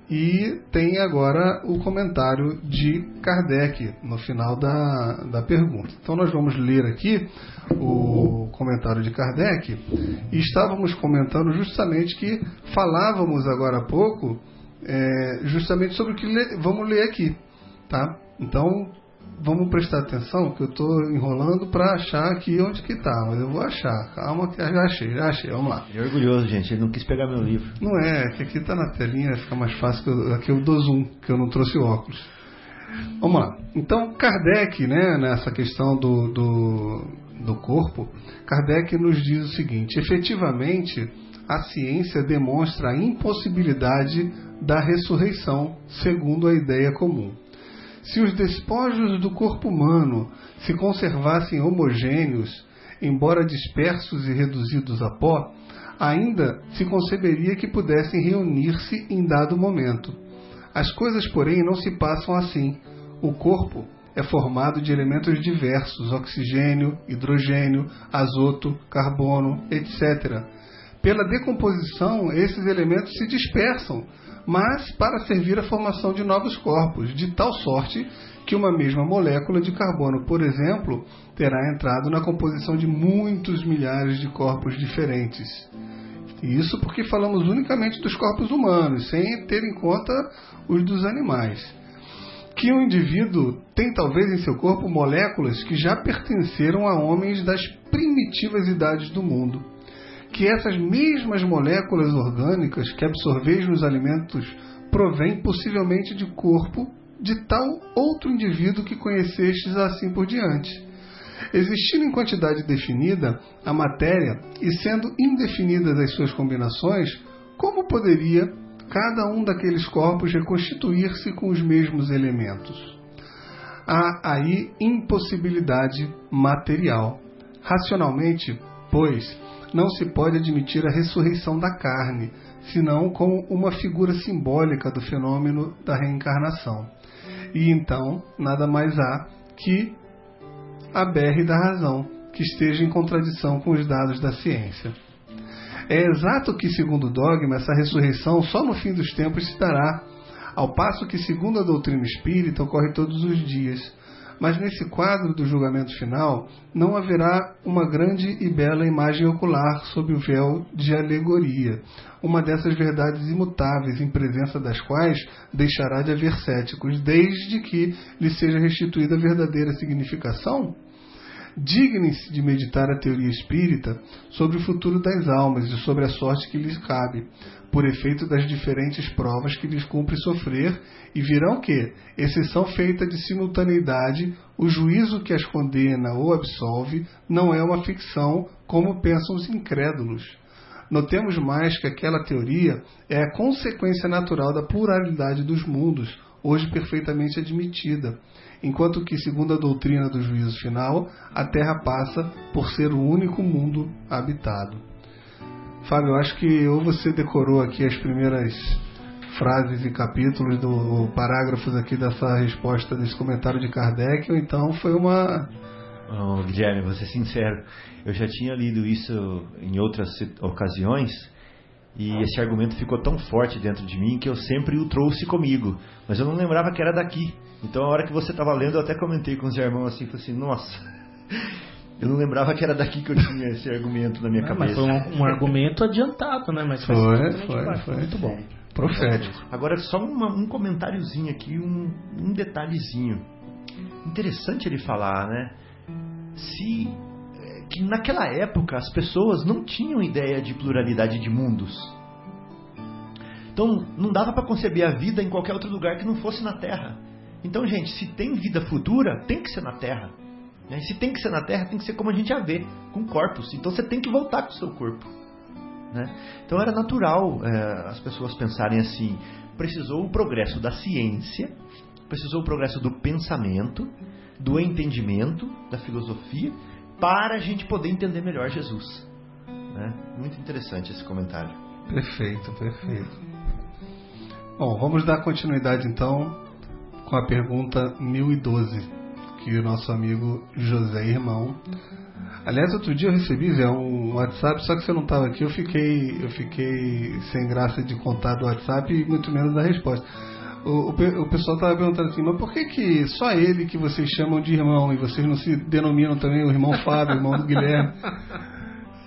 e tem agora o comentário de Kardec no final da, da pergunta. Então nós vamos ler aqui o comentário de Kardec e estávamos comentando justamente que falávamos agora há pouco é, justamente sobre o que le, vamos ler aqui, tá? Então vamos prestar atenção que eu estou enrolando para achar aqui onde que está, mas eu vou achar. Calma que já achei, já achei, vamos lá. É orgulhoso, gente, ele não quis pegar meu livro. Não é, que aqui está na telinha, fica mais fácil, que eu, aqui eu dou zoom, que eu não trouxe óculos. Vamos lá. Então, Kardec, né, nessa questão do, do, do corpo, Kardec nos diz o seguinte: efetivamente, a ciência demonstra a impossibilidade da ressurreição, segundo a ideia comum. Se os despojos do corpo humano se conservassem homogêneos, embora dispersos e reduzidos a pó, ainda se conceberia que pudessem reunir-se em dado momento. As coisas, porém, não se passam assim. O corpo é formado de elementos diversos: oxigênio, hidrogênio, azoto, carbono, etc. Pela decomposição, esses elementos se dispersam mas para servir à formação de novos corpos, de tal sorte que uma mesma molécula de carbono, por exemplo, terá entrado na composição de muitos milhares de corpos diferentes. Isso porque falamos unicamente dos corpos humanos, sem ter em conta os dos animais. Que um indivíduo tem talvez em seu corpo moléculas que já pertenceram a homens das primitivas idades do mundo que essas mesmas moléculas orgânicas que absorveis nos alimentos provêm possivelmente de corpo de tal outro indivíduo que conhecestes assim por diante. Existindo em quantidade definida a matéria e sendo indefinidas as suas combinações, como poderia cada um daqueles corpos reconstituir-se com os mesmos elementos? Há aí impossibilidade material. Racionalmente, pois, não se pode admitir a ressurreição da carne, senão como uma figura simbólica do fenômeno da reencarnação. E então, nada mais há que a berre da razão, que esteja em contradição com os dados da ciência. É exato que, segundo o dogma, essa ressurreição só no fim dos tempos se dará, ao passo que, segundo a doutrina espírita, ocorre todos os dias mas nesse quadro do julgamento final não haverá uma grande e bela imagem ocular sob o véu de alegoria, uma dessas verdades imutáveis em presença das quais deixará de haver céticos, desde que lhe seja restituída a verdadeira significação? Dignem-se de meditar a teoria espírita sobre o futuro das almas e sobre a sorte que lhes cabe, por efeito das diferentes provas que lhes cumpre sofrer, e virão que, exceção feita de simultaneidade, o juízo que as condena ou absolve não é uma ficção, como pensam os incrédulos. Notemos mais que aquela teoria é a consequência natural da pluralidade dos mundos, hoje perfeitamente admitida, enquanto que, segundo a doutrina do juízo final, a Terra passa por ser o único mundo habitado. Fábio, eu acho que ou você decorou aqui as primeiras frases e capítulos do parágrafos aqui dessa resposta desse comentário de Kardec, ou então foi uma oh, Guilherme, vou ser sincero, eu já tinha lido isso em outras ocasiões e esse argumento ficou tão forte dentro de mim que eu sempre o trouxe comigo, mas eu não lembrava que era daqui. Então, a hora que você estava lendo, eu até comentei com os irmãos assim, falei assim, nossa, eu não lembrava que era daqui que eu tinha esse argumento na minha não, cabeça. Mas foi um, um, argumento adiantado, né? Mas foi, foi, foi, muito bom. Profético. Agora, só uma, um comentáriozinho aqui, um, um detalhezinho. Interessante ele falar, né? Se que naquela época as pessoas não tinham ideia de pluralidade de mundos. Então não dava para conceber a vida em qualquer outro lugar que não fosse na Terra. Então, gente, se tem vida futura, tem que ser na Terra. Né? Se tem que ser na Terra, tem que ser como a gente a vê, com corpos. Então você tem que voltar com o seu corpo. Né? Então era natural é, as pessoas pensarem assim: precisou o progresso da ciência, precisou o progresso do pensamento, do entendimento, da filosofia, para a gente poder entender melhor Jesus. Né? Muito interessante esse comentário. Perfeito, perfeito. Bom, vamos dar continuidade então com a pergunta 1012 que o nosso amigo José Irmão. Aliás, outro dia eu recebi Zé, um WhatsApp, só que você não estava aqui, eu fiquei, eu fiquei sem graça de contar do WhatsApp e muito menos da resposta. O, o, o pessoal estava perguntando assim, mas por que, que só ele que vocês chamam de irmão e vocês não se denominam também o irmão Fábio, o irmão do Guilherme?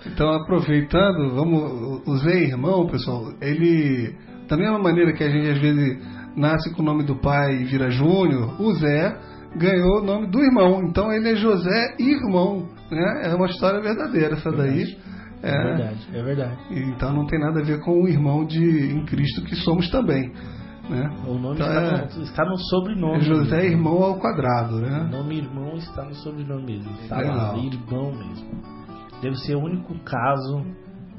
Então, aproveitando, vamos, o Zé Irmão, pessoal, ele, da mesma maneira que a gente às vezes nasce com o nome do pai e vira Júnior, o Zé ganhou o nome do irmão. Então ele é José Irmão. Né? É uma história verdadeira essa daí. É, é verdade, é verdade. Então não tem nada a ver com o irmão de em Cristo que somos também. Né? O nome então, está, é, no, está, no, sobrenome. É José mesmo. Irmão ao quadrado, né? O nome irmão está no sobrenome mesmo. Está lá, irmão mesmo. Deve ser o único caso,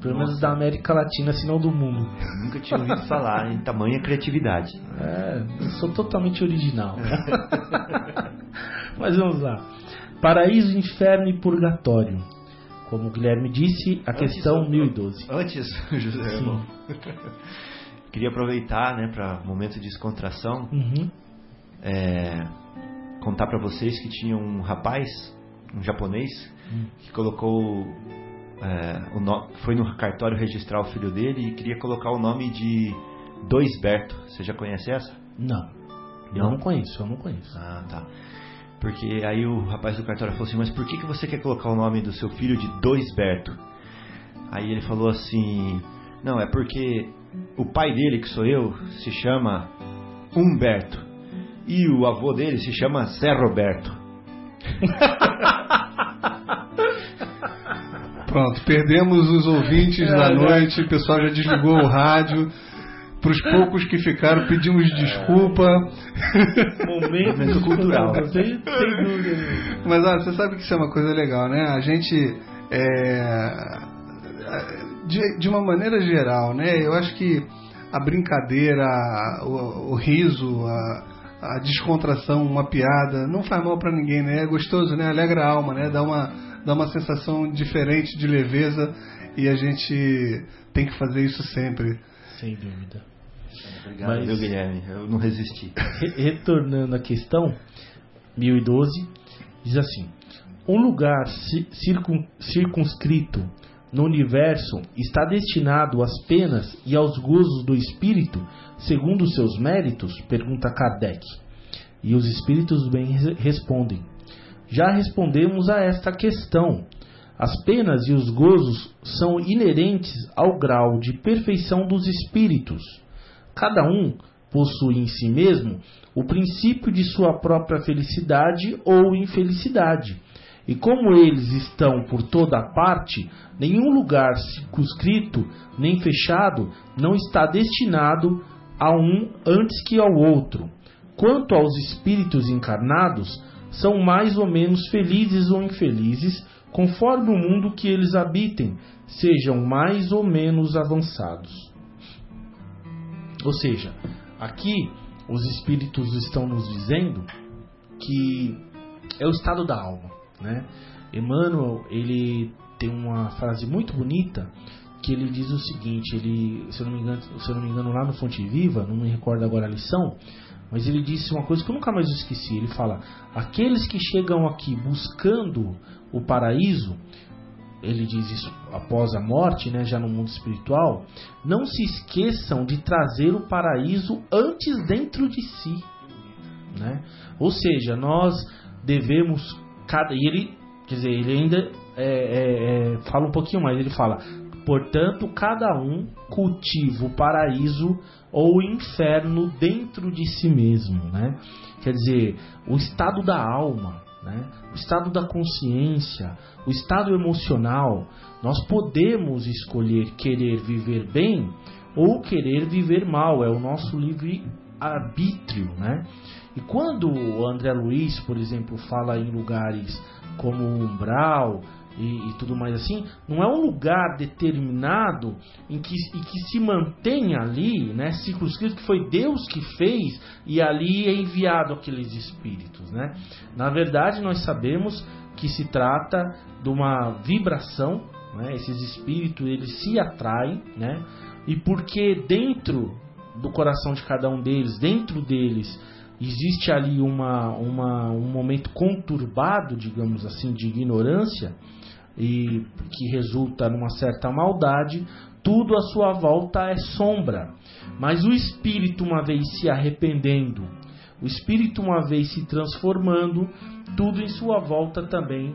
pelo Nossa. menos da América Latina, se não do mundo. Eu nunca tinha ouvido falar em tamanha criatividade. É, eu sou totalmente original. Mas vamos lá. Paraíso, inferno e purgatório. Como o Guilherme disse, a Antes, questão 1012. Antes, *laughs* José, irmão. Queria aproveitar, né, para momento de descontração, Uhum. é, contar para vocês que tinha um rapaz, um japonês, Hum. que colocou é, no, foi no cartório registrar o filho dele e queria colocar o nome de Doisberto. Você já conhece essa? Não. Eu Não? não conheço, eu não conheço. Ah, tá. Porque aí o rapaz do cartório falou assim: Mas por que, que você quer colocar o nome do seu filho de Doisberto? Aí ele falou assim: Não, é porque o pai dele, que sou eu, se chama Humberto. E o avô dele se chama Zé Roberto. *laughs* Pronto, perdemos os ouvintes É, da noite, o pessoal já desligou o rádio. Para os poucos que ficaram, pedimos desculpa. Momento, cultural. Sem, dúvida. Mas ah, você sabe que isso é uma coisa legal, né? A gente, é, de, de uma maneira geral, né? Eu acho que a brincadeira, o, o riso, a, a descontração, uma piada, não faz mal para ninguém, né? É gostoso, né? Alegra a alma, né? Dá uma, dá uma sensação diferente de leveza e a gente tem que fazer isso sempre. Sem dúvida. Obrigado, Mas- viu, Guilherme? Eu não resisti. Re- retornando à questão 1012, diz assim: Um lugar ci- circun- circunscrito no universo está destinado às penas e aos gozos do espírito, segundo os seus méritos? Pergunta Kardec. E os espíritos bem res- respondem: Já respondemos a esta questão. As penas e os gozos são inerentes ao grau de perfeição dos espíritos. Cada um possui em si mesmo o princípio de sua própria felicidade ou infelicidade. E como eles estão por toda parte, nenhum lugar circunscrito nem fechado não está destinado a um antes que ao outro. Quanto aos espíritos encarnados, são mais ou menos felizes ou infelizes, conforme o mundo que eles habitem, sejam mais ou menos avançados. Ou seja, aqui os espíritos estão nos dizendo que é o estado da alma, né? Emmanuel, ele tem uma frase muito bonita que ele diz o seguinte, ele, se eu não me engano, se eu não me engano lá no Fonte Viva, não me recordo agora a lição, mas ele disse uma coisa que eu nunca mais esqueci, ele fala: "Aqueles que chegam aqui buscando o paraíso, ele diz isso após a morte, né, já no mundo espiritual, não se esqueçam de trazer o paraíso antes dentro de si. Né? Ou seja, nós devemos. Cada, e ele, quer dizer, ele ainda é, é, é, fala um pouquinho mais, ele fala. Portanto, cada um cultiva o paraíso ou o inferno dentro de si mesmo, né? Quer dizer, o estado da alma, né? o estado da consciência, o estado emocional. Nós podemos escolher querer viver bem ou querer viver mal, é o nosso livre arbítrio, né? E quando o André Luiz, por exemplo, fala em lugares como o umbral e, e, tudo mais assim, não é um lugar determinado em que, em que se mantém ali, né, ciclos que foi Deus que fez e ali é enviado aqueles espíritos, né? Na verdade, nós sabemos que se trata de uma vibração, né? Esses espíritos eles se atraem, né? E porque dentro do coração de cada um deles, dentro deles, existe ali uma, uma, um momento conturbado, digamos assim, de ignorância, e que resulta numa certa maldade, tudo à sua volta é sombra. Mas o espírito, uma vez se arrependendo, o espírito, uma vez se transformando, tudo em sua volta também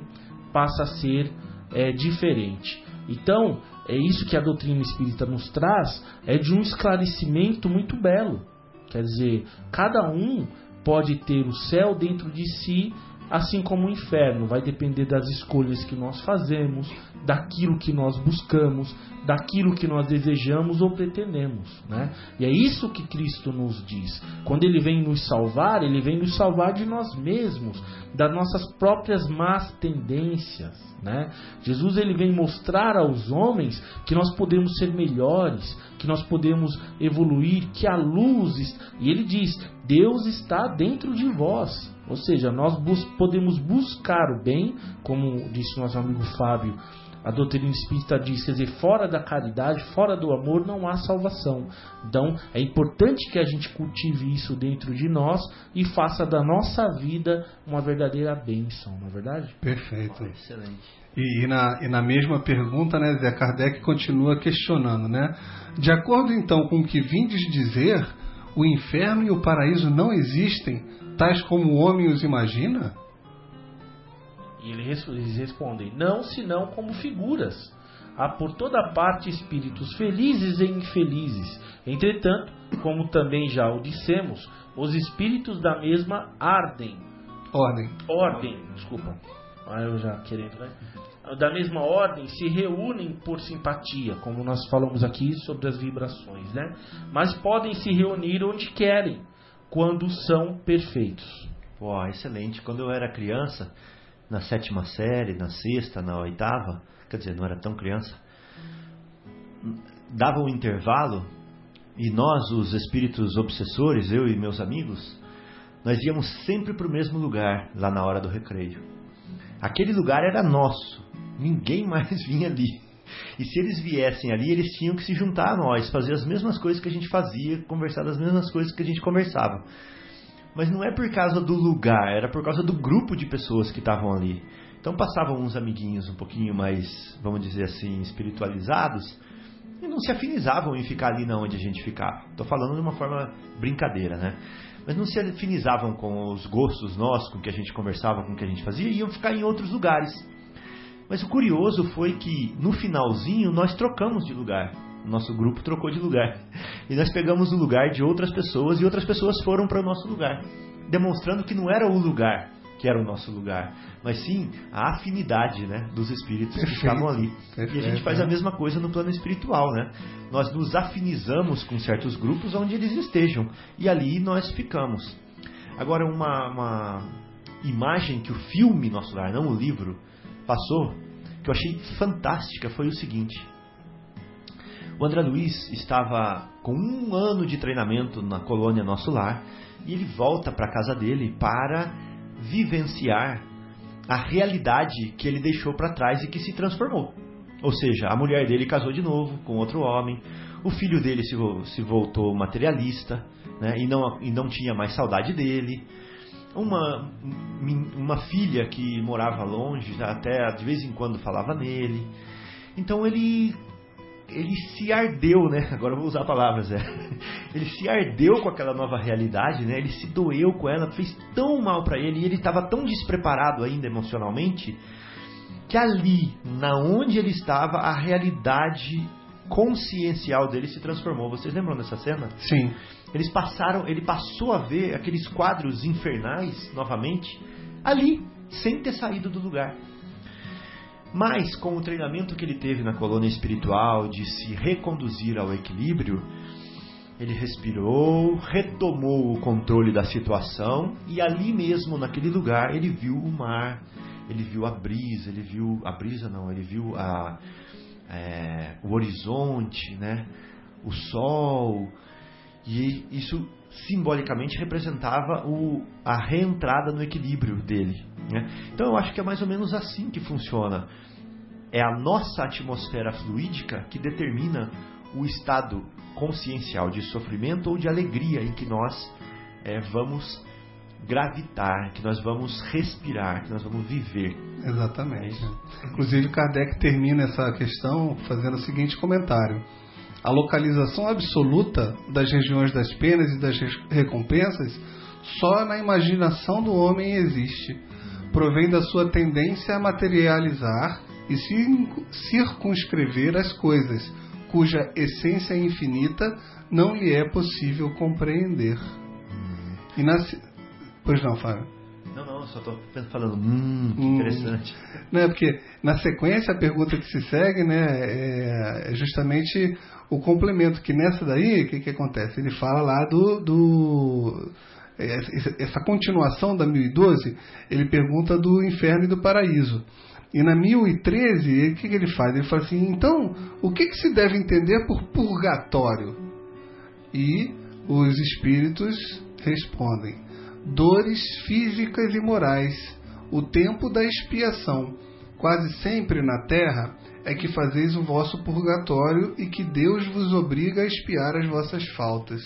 passa a ser é, diferente. Então, é isso que a doutrina espírita nos traz, é de um esclarecimento muito belo. Quer dizer, cada um pode ter o céu dentro de si, assim como o inferno. Vai depender das escolhas que nós fazemos, daquilo que nós buscamos, daquilo que nós desejamos ou pretendemos. Né? E é isso que Cristo nos diz. Quando Ele vem nos salvar, Ele vem nos salvar de nós mesmos, das nossas próprias más tendências. Né? Jesus ele vem mostrar aos homens que nós podemos ser melhores, que nós podemos evoluir, que a luz. E ele diz: Deus está dentro de vós. Ou seja, nós bus podemos buscar o bem, como disse nosso amigo Fábio a doutrina espírita diz, quer dizer, fora da caridade, fora do amor, não há salvação. Então, é importante que a gente cultive isso dentro de nós e faça da nossa vida uma verdadeira bênção, não é verdade? Perfeito. Oh, excelente. E, e, na, e na mesma pergunta, né, Zé Kardec continua questionando, né? De acordo então com o que vindes dizer, o inferno e o paraíso não existem, tais como o homem os imagina? E eles respondem: Não, senão como figuras. Há por toda parte espíritos felizes e infelizes. Entretanto, como também já o dissemos, os espíritos da mesma ardem. Ordem. Ordem, desculpa. Ah, eu já querendo, né? Da mesma ordem se reúnem por simpatia, como nós falamos aqui sobre as vibrações, né? Mas podem se reunir onde querem, quando são perfeitos. Pô, excelente. Quando eu era criança, na sétima série, na sexta, na oitava, quer dizer, não era tão criança, dava um intervalo e nós, os espíritos obsessores, eu e meus amigos, nós íamos sempre para o mesmo lugar, lá na hora do recreio. Aquele lugar era nosso, ninguém *laughs* mais vinha ali. E se eles viessem ali, eles tinham que se juntar a nós, fazer as mesmas coisas que a gente fazia, conversar das mesmas coisas que a gente conversava. Mas não é por causa do lugar, era por causa do grupo de pessoas que estavam ali. Então passavam uns amiguinhos um pouquinho mais, vamos dizer assim, espiritualizados e não se afinizavam em ficar ali na onde a gente ficava. Estou falando de uma forma brincadeira, né? Mas não se afinizavam com os gostos nossos, com o que a gente conversava, com o que a gente fazia, e iam ficar em outros lugares. Mas o curioso foi que no finalzinho nós trocamos de lugar nosso grupo trocou de lugar. E nós pegamos o lugar de outras pessoas e outras pessoas foram para o nosso lugar, demonstrando que não era o lugar que era o nosso lugar, mas sim a afinidade né, dos espíritos Perfeito. que estavam ali. Perfeito. E a gente faz a mesma coisa no plano espiritual. Né? Nós nos afinizamos com certos grupos onde eles estejam e ali nós ficamos. Agora, uma, uma imagem que o filme Nosso Lar, não o livro, passou, que eu achei fantástica, foi o seguinte o André Luiz estava com um ano de treinamento na colônia Nosso Lar e ele volta para a casa dele para vivenciar a realidade que ele deixou para trás e que se transformou. Ou seja, a mulher dele casou de novo com outro homem, o filho dele se, se voltou materialista né, e, não, e não tinha mais saudade dele. Uma, uma filha que morava longe, até de vez em quando falava nele. Então ele ele se ardeu, né? Agora vou usar palavras, é. *laughs* Ele se ardeu com aquela nova realidade, né? Ele se doeu com ela, fez tão mal para ele e ele estava tão despreparado ainda emocionalmente que ali, na onde ele estava, a realidade consciencial dele se transformou. Vocês lembram dessa cena? Sim. Eles passaram, ele passou a ver aqueles quadros infernais novamente ali, sem ter saído do lugar. Mas com o treinamento que ele teve na colônia espiritual de se reconduzir ao equilíbrio, ele respirou, retomou o controle da situação e ali mesmo, naquele lugar, ele viu o mar, ele viu a brisa, ele viu a brisa não, ele viu a, é, o horizonte, né, o sol e isso simbolicamente representava o, a reentrada no equilíbrio dele. Né? Então eu acho que é mais ou menos assim que funciona. É a nossa atmosfera fluídica que determina o estado consciencial de sofrimento ou de alegria em que nós é, vamos gravitar, que nós vamos respirar, que nós vamos viver. Exatamente. É Inclusive, Kardec termina essa questão fazendo o seguinte comentário: A localização absoluta das regiões das penas e das recompensas só na imaginação do homem existe. Provém da sua tendência a materializar e circunscrever as coisas cuja essência infinita não lhe é possível compreender. E na... Pois não, Fábio. Não, não, só estou falando, hum, que hum. interessante. Não, é porque na sequência a pergunta que se segue né, é, é justamente o complemento, que nessa daí, o que, que acontece? Ele fala lá do, do é, essa continuação da 1012, ele pergunta do inferno e do paraíso. E na 1013, o que, que ele faz? Ele fala assim: então, o que, que se deve entender por purgatório? E os espíritos respondem: dores físicas e morais, o tempo da expiação. Quase sempre na terra é que fazeis o vosso purgatório e que Deus vos obriga a expiar as vossas faltas.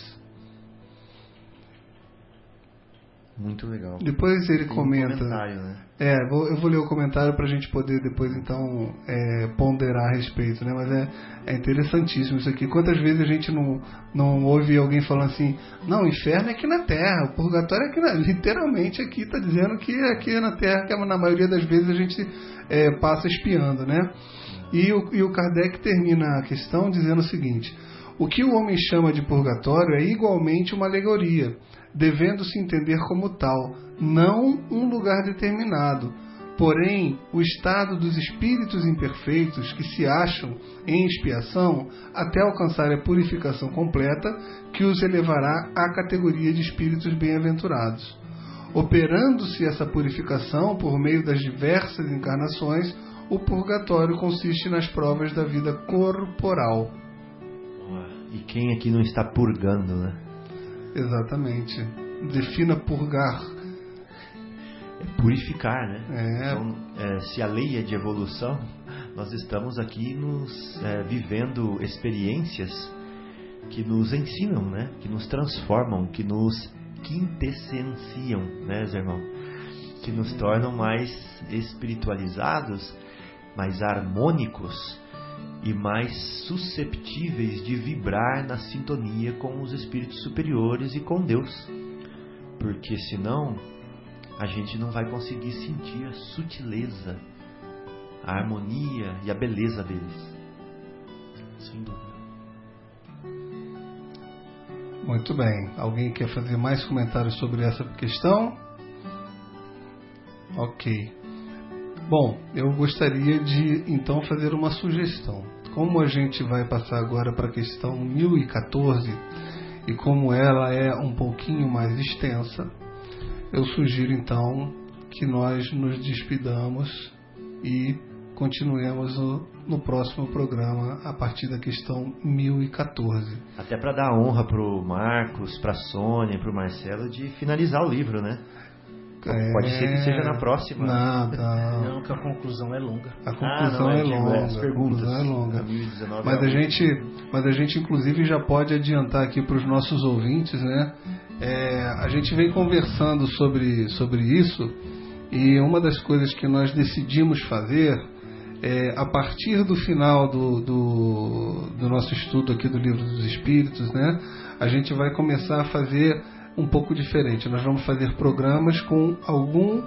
Muito legal. Depois ele comenta. Um né? É, eu vou ler o comentário para a gente poder depois então é, ponderar a respeito, né? Mas é, é interessantíssimo isso aqui. Quantas vezes a gente não, não ouve alguém falando assim, não, o inferno é aqui na Terra, o purgatório é aqui na... *laughs* Literalmente aqui está dizendo que é aqui na Terra, que na maioria das vezes a gente é, passa espiando, né? E o, e o Kardec termina a questão dizendo o seguinte: o que o homem chama de purgatório é igualmente uma alegoria devendo se entender como tal, não um lugar determinado. Porém, o estado dos espíritos imperfeitos que se acham em expiação até alcançar a purificação completa, que os elevará à categoria de espíritos bem-aventurados. Operando-se essa purificação por meio das diversas encarnações, o purgatório consiste nas provas da vida corporal. E quem aqui não está purgando, né? Exatamente. Defina purgar. É purificar, né? É. Então, é, se a lei é de evolução, nós estamos aqui nos é, vivendo experiências que nos ensinam, né? Que nos transformam, que nos quintessenciam, né, irmão? Que nos tornam mais espiritualizados, mais harmônicos e mais susceptíveis de vibrar na sintonia com os espíritos superiores e com Deus. Porque senão a gente não vai conseguir sentir a sutileza, a harmonia e a beleza deles. Sem dúvida. Muito bem. Alguém quer fazer mais comentários sobre essa questão? Ok. Bom, eu gostaria de então fazer uma sugestão. Como a gente vai passar agora para a questão 1014 e como ela é um pouquinho mais extensa, eu sugiro então que nós nos despidamos e continuemos no, no próximo programa a partir da questão 1014. Até para dar honra para o Marcos, para a Sônia, para o Marcelo de finalizar o livro, né? É... Pode ser que seja na próxima. Não, não. *laughs* Não, que a conclusão é longa. A conclusão ah, não, é, é longa. As perguntas. A conclusão é longa. Mas a gente, mas a gente inclusive já pode adiantar aqui para os nossos ouvintes, né? É, a gente vem conversando sobre, sobre isso e uma das coisas que nós decidimos fazer é, a partir do final do, do, do nosso estudo aqui do livro dos Espíritos, né? A gente vai começar a fazer um pouco diferente. Nós vamos fazer programas com algum,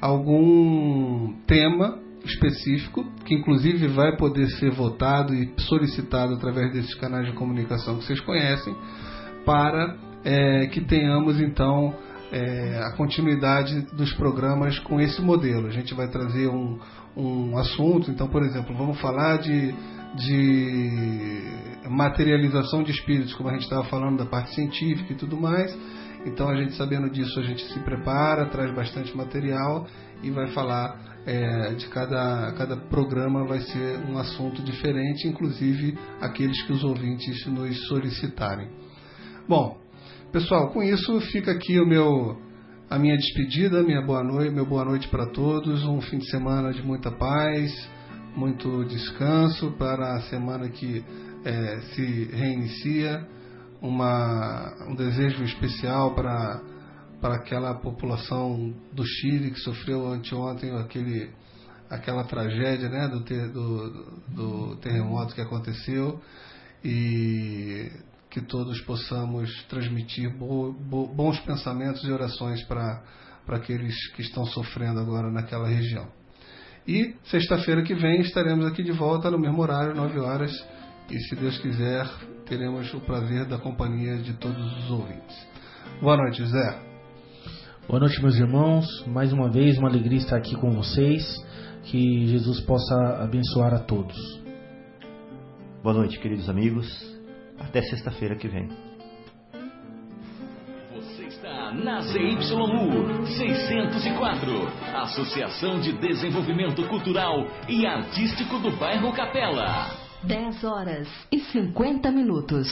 algum tema específico, que inclusive vai poder ser votado e solicitado através desses canais de comunicação que vocês conhecem, para é, que tenhamos então é, a continuidade dos programas com esse modelo. A gente vai trazer um, um assunto, então, por exemplo, vamos falar de, de materialização de espíritos, como a gente estava falando da parte científica e tudo mais. Então, a gente sabendo disso, a gente se prepara, traz bastante material e vai falar é, de cada, cada programa vai ser um assunto diferente, inclusive aqueles que os ouvintes nos solicitarem. Bom, pessoal, com isso fica aqui o meu a minha despedida, minha boa noite, meu boa noite para todos, um fim de semana de muita paz, muito descanso para a semana que é, se reinicia, uma, um desejo especial para para aquela população do Chile que sofreu anteontem aquele, aquela tragédia né, do, ter, do, do terremoto que aconteceu e que todos possamos transmitir bo, bo, bons pensamentos e orações para aqueles que estão sofrendo agora naquela região. E sexta-feira que vem estaremos aqui de volta no mesmo horário, 9 horas, e se Deus quiser, teremos o prazer da companhia de todos os ouvintes. Boa noite, José. Boa noite, meus irmãos. Mais uma vez, uma alegria estar aqui com vocês. Que Jesus possa abençoar a todos. Boa noite, queridos amigos. Até sexta-feira que vem. Você está na ZYU 604, Associação de Desenvolvimento Cultural e Artístico do Bairro Capela. 10 horas e 50 minutos.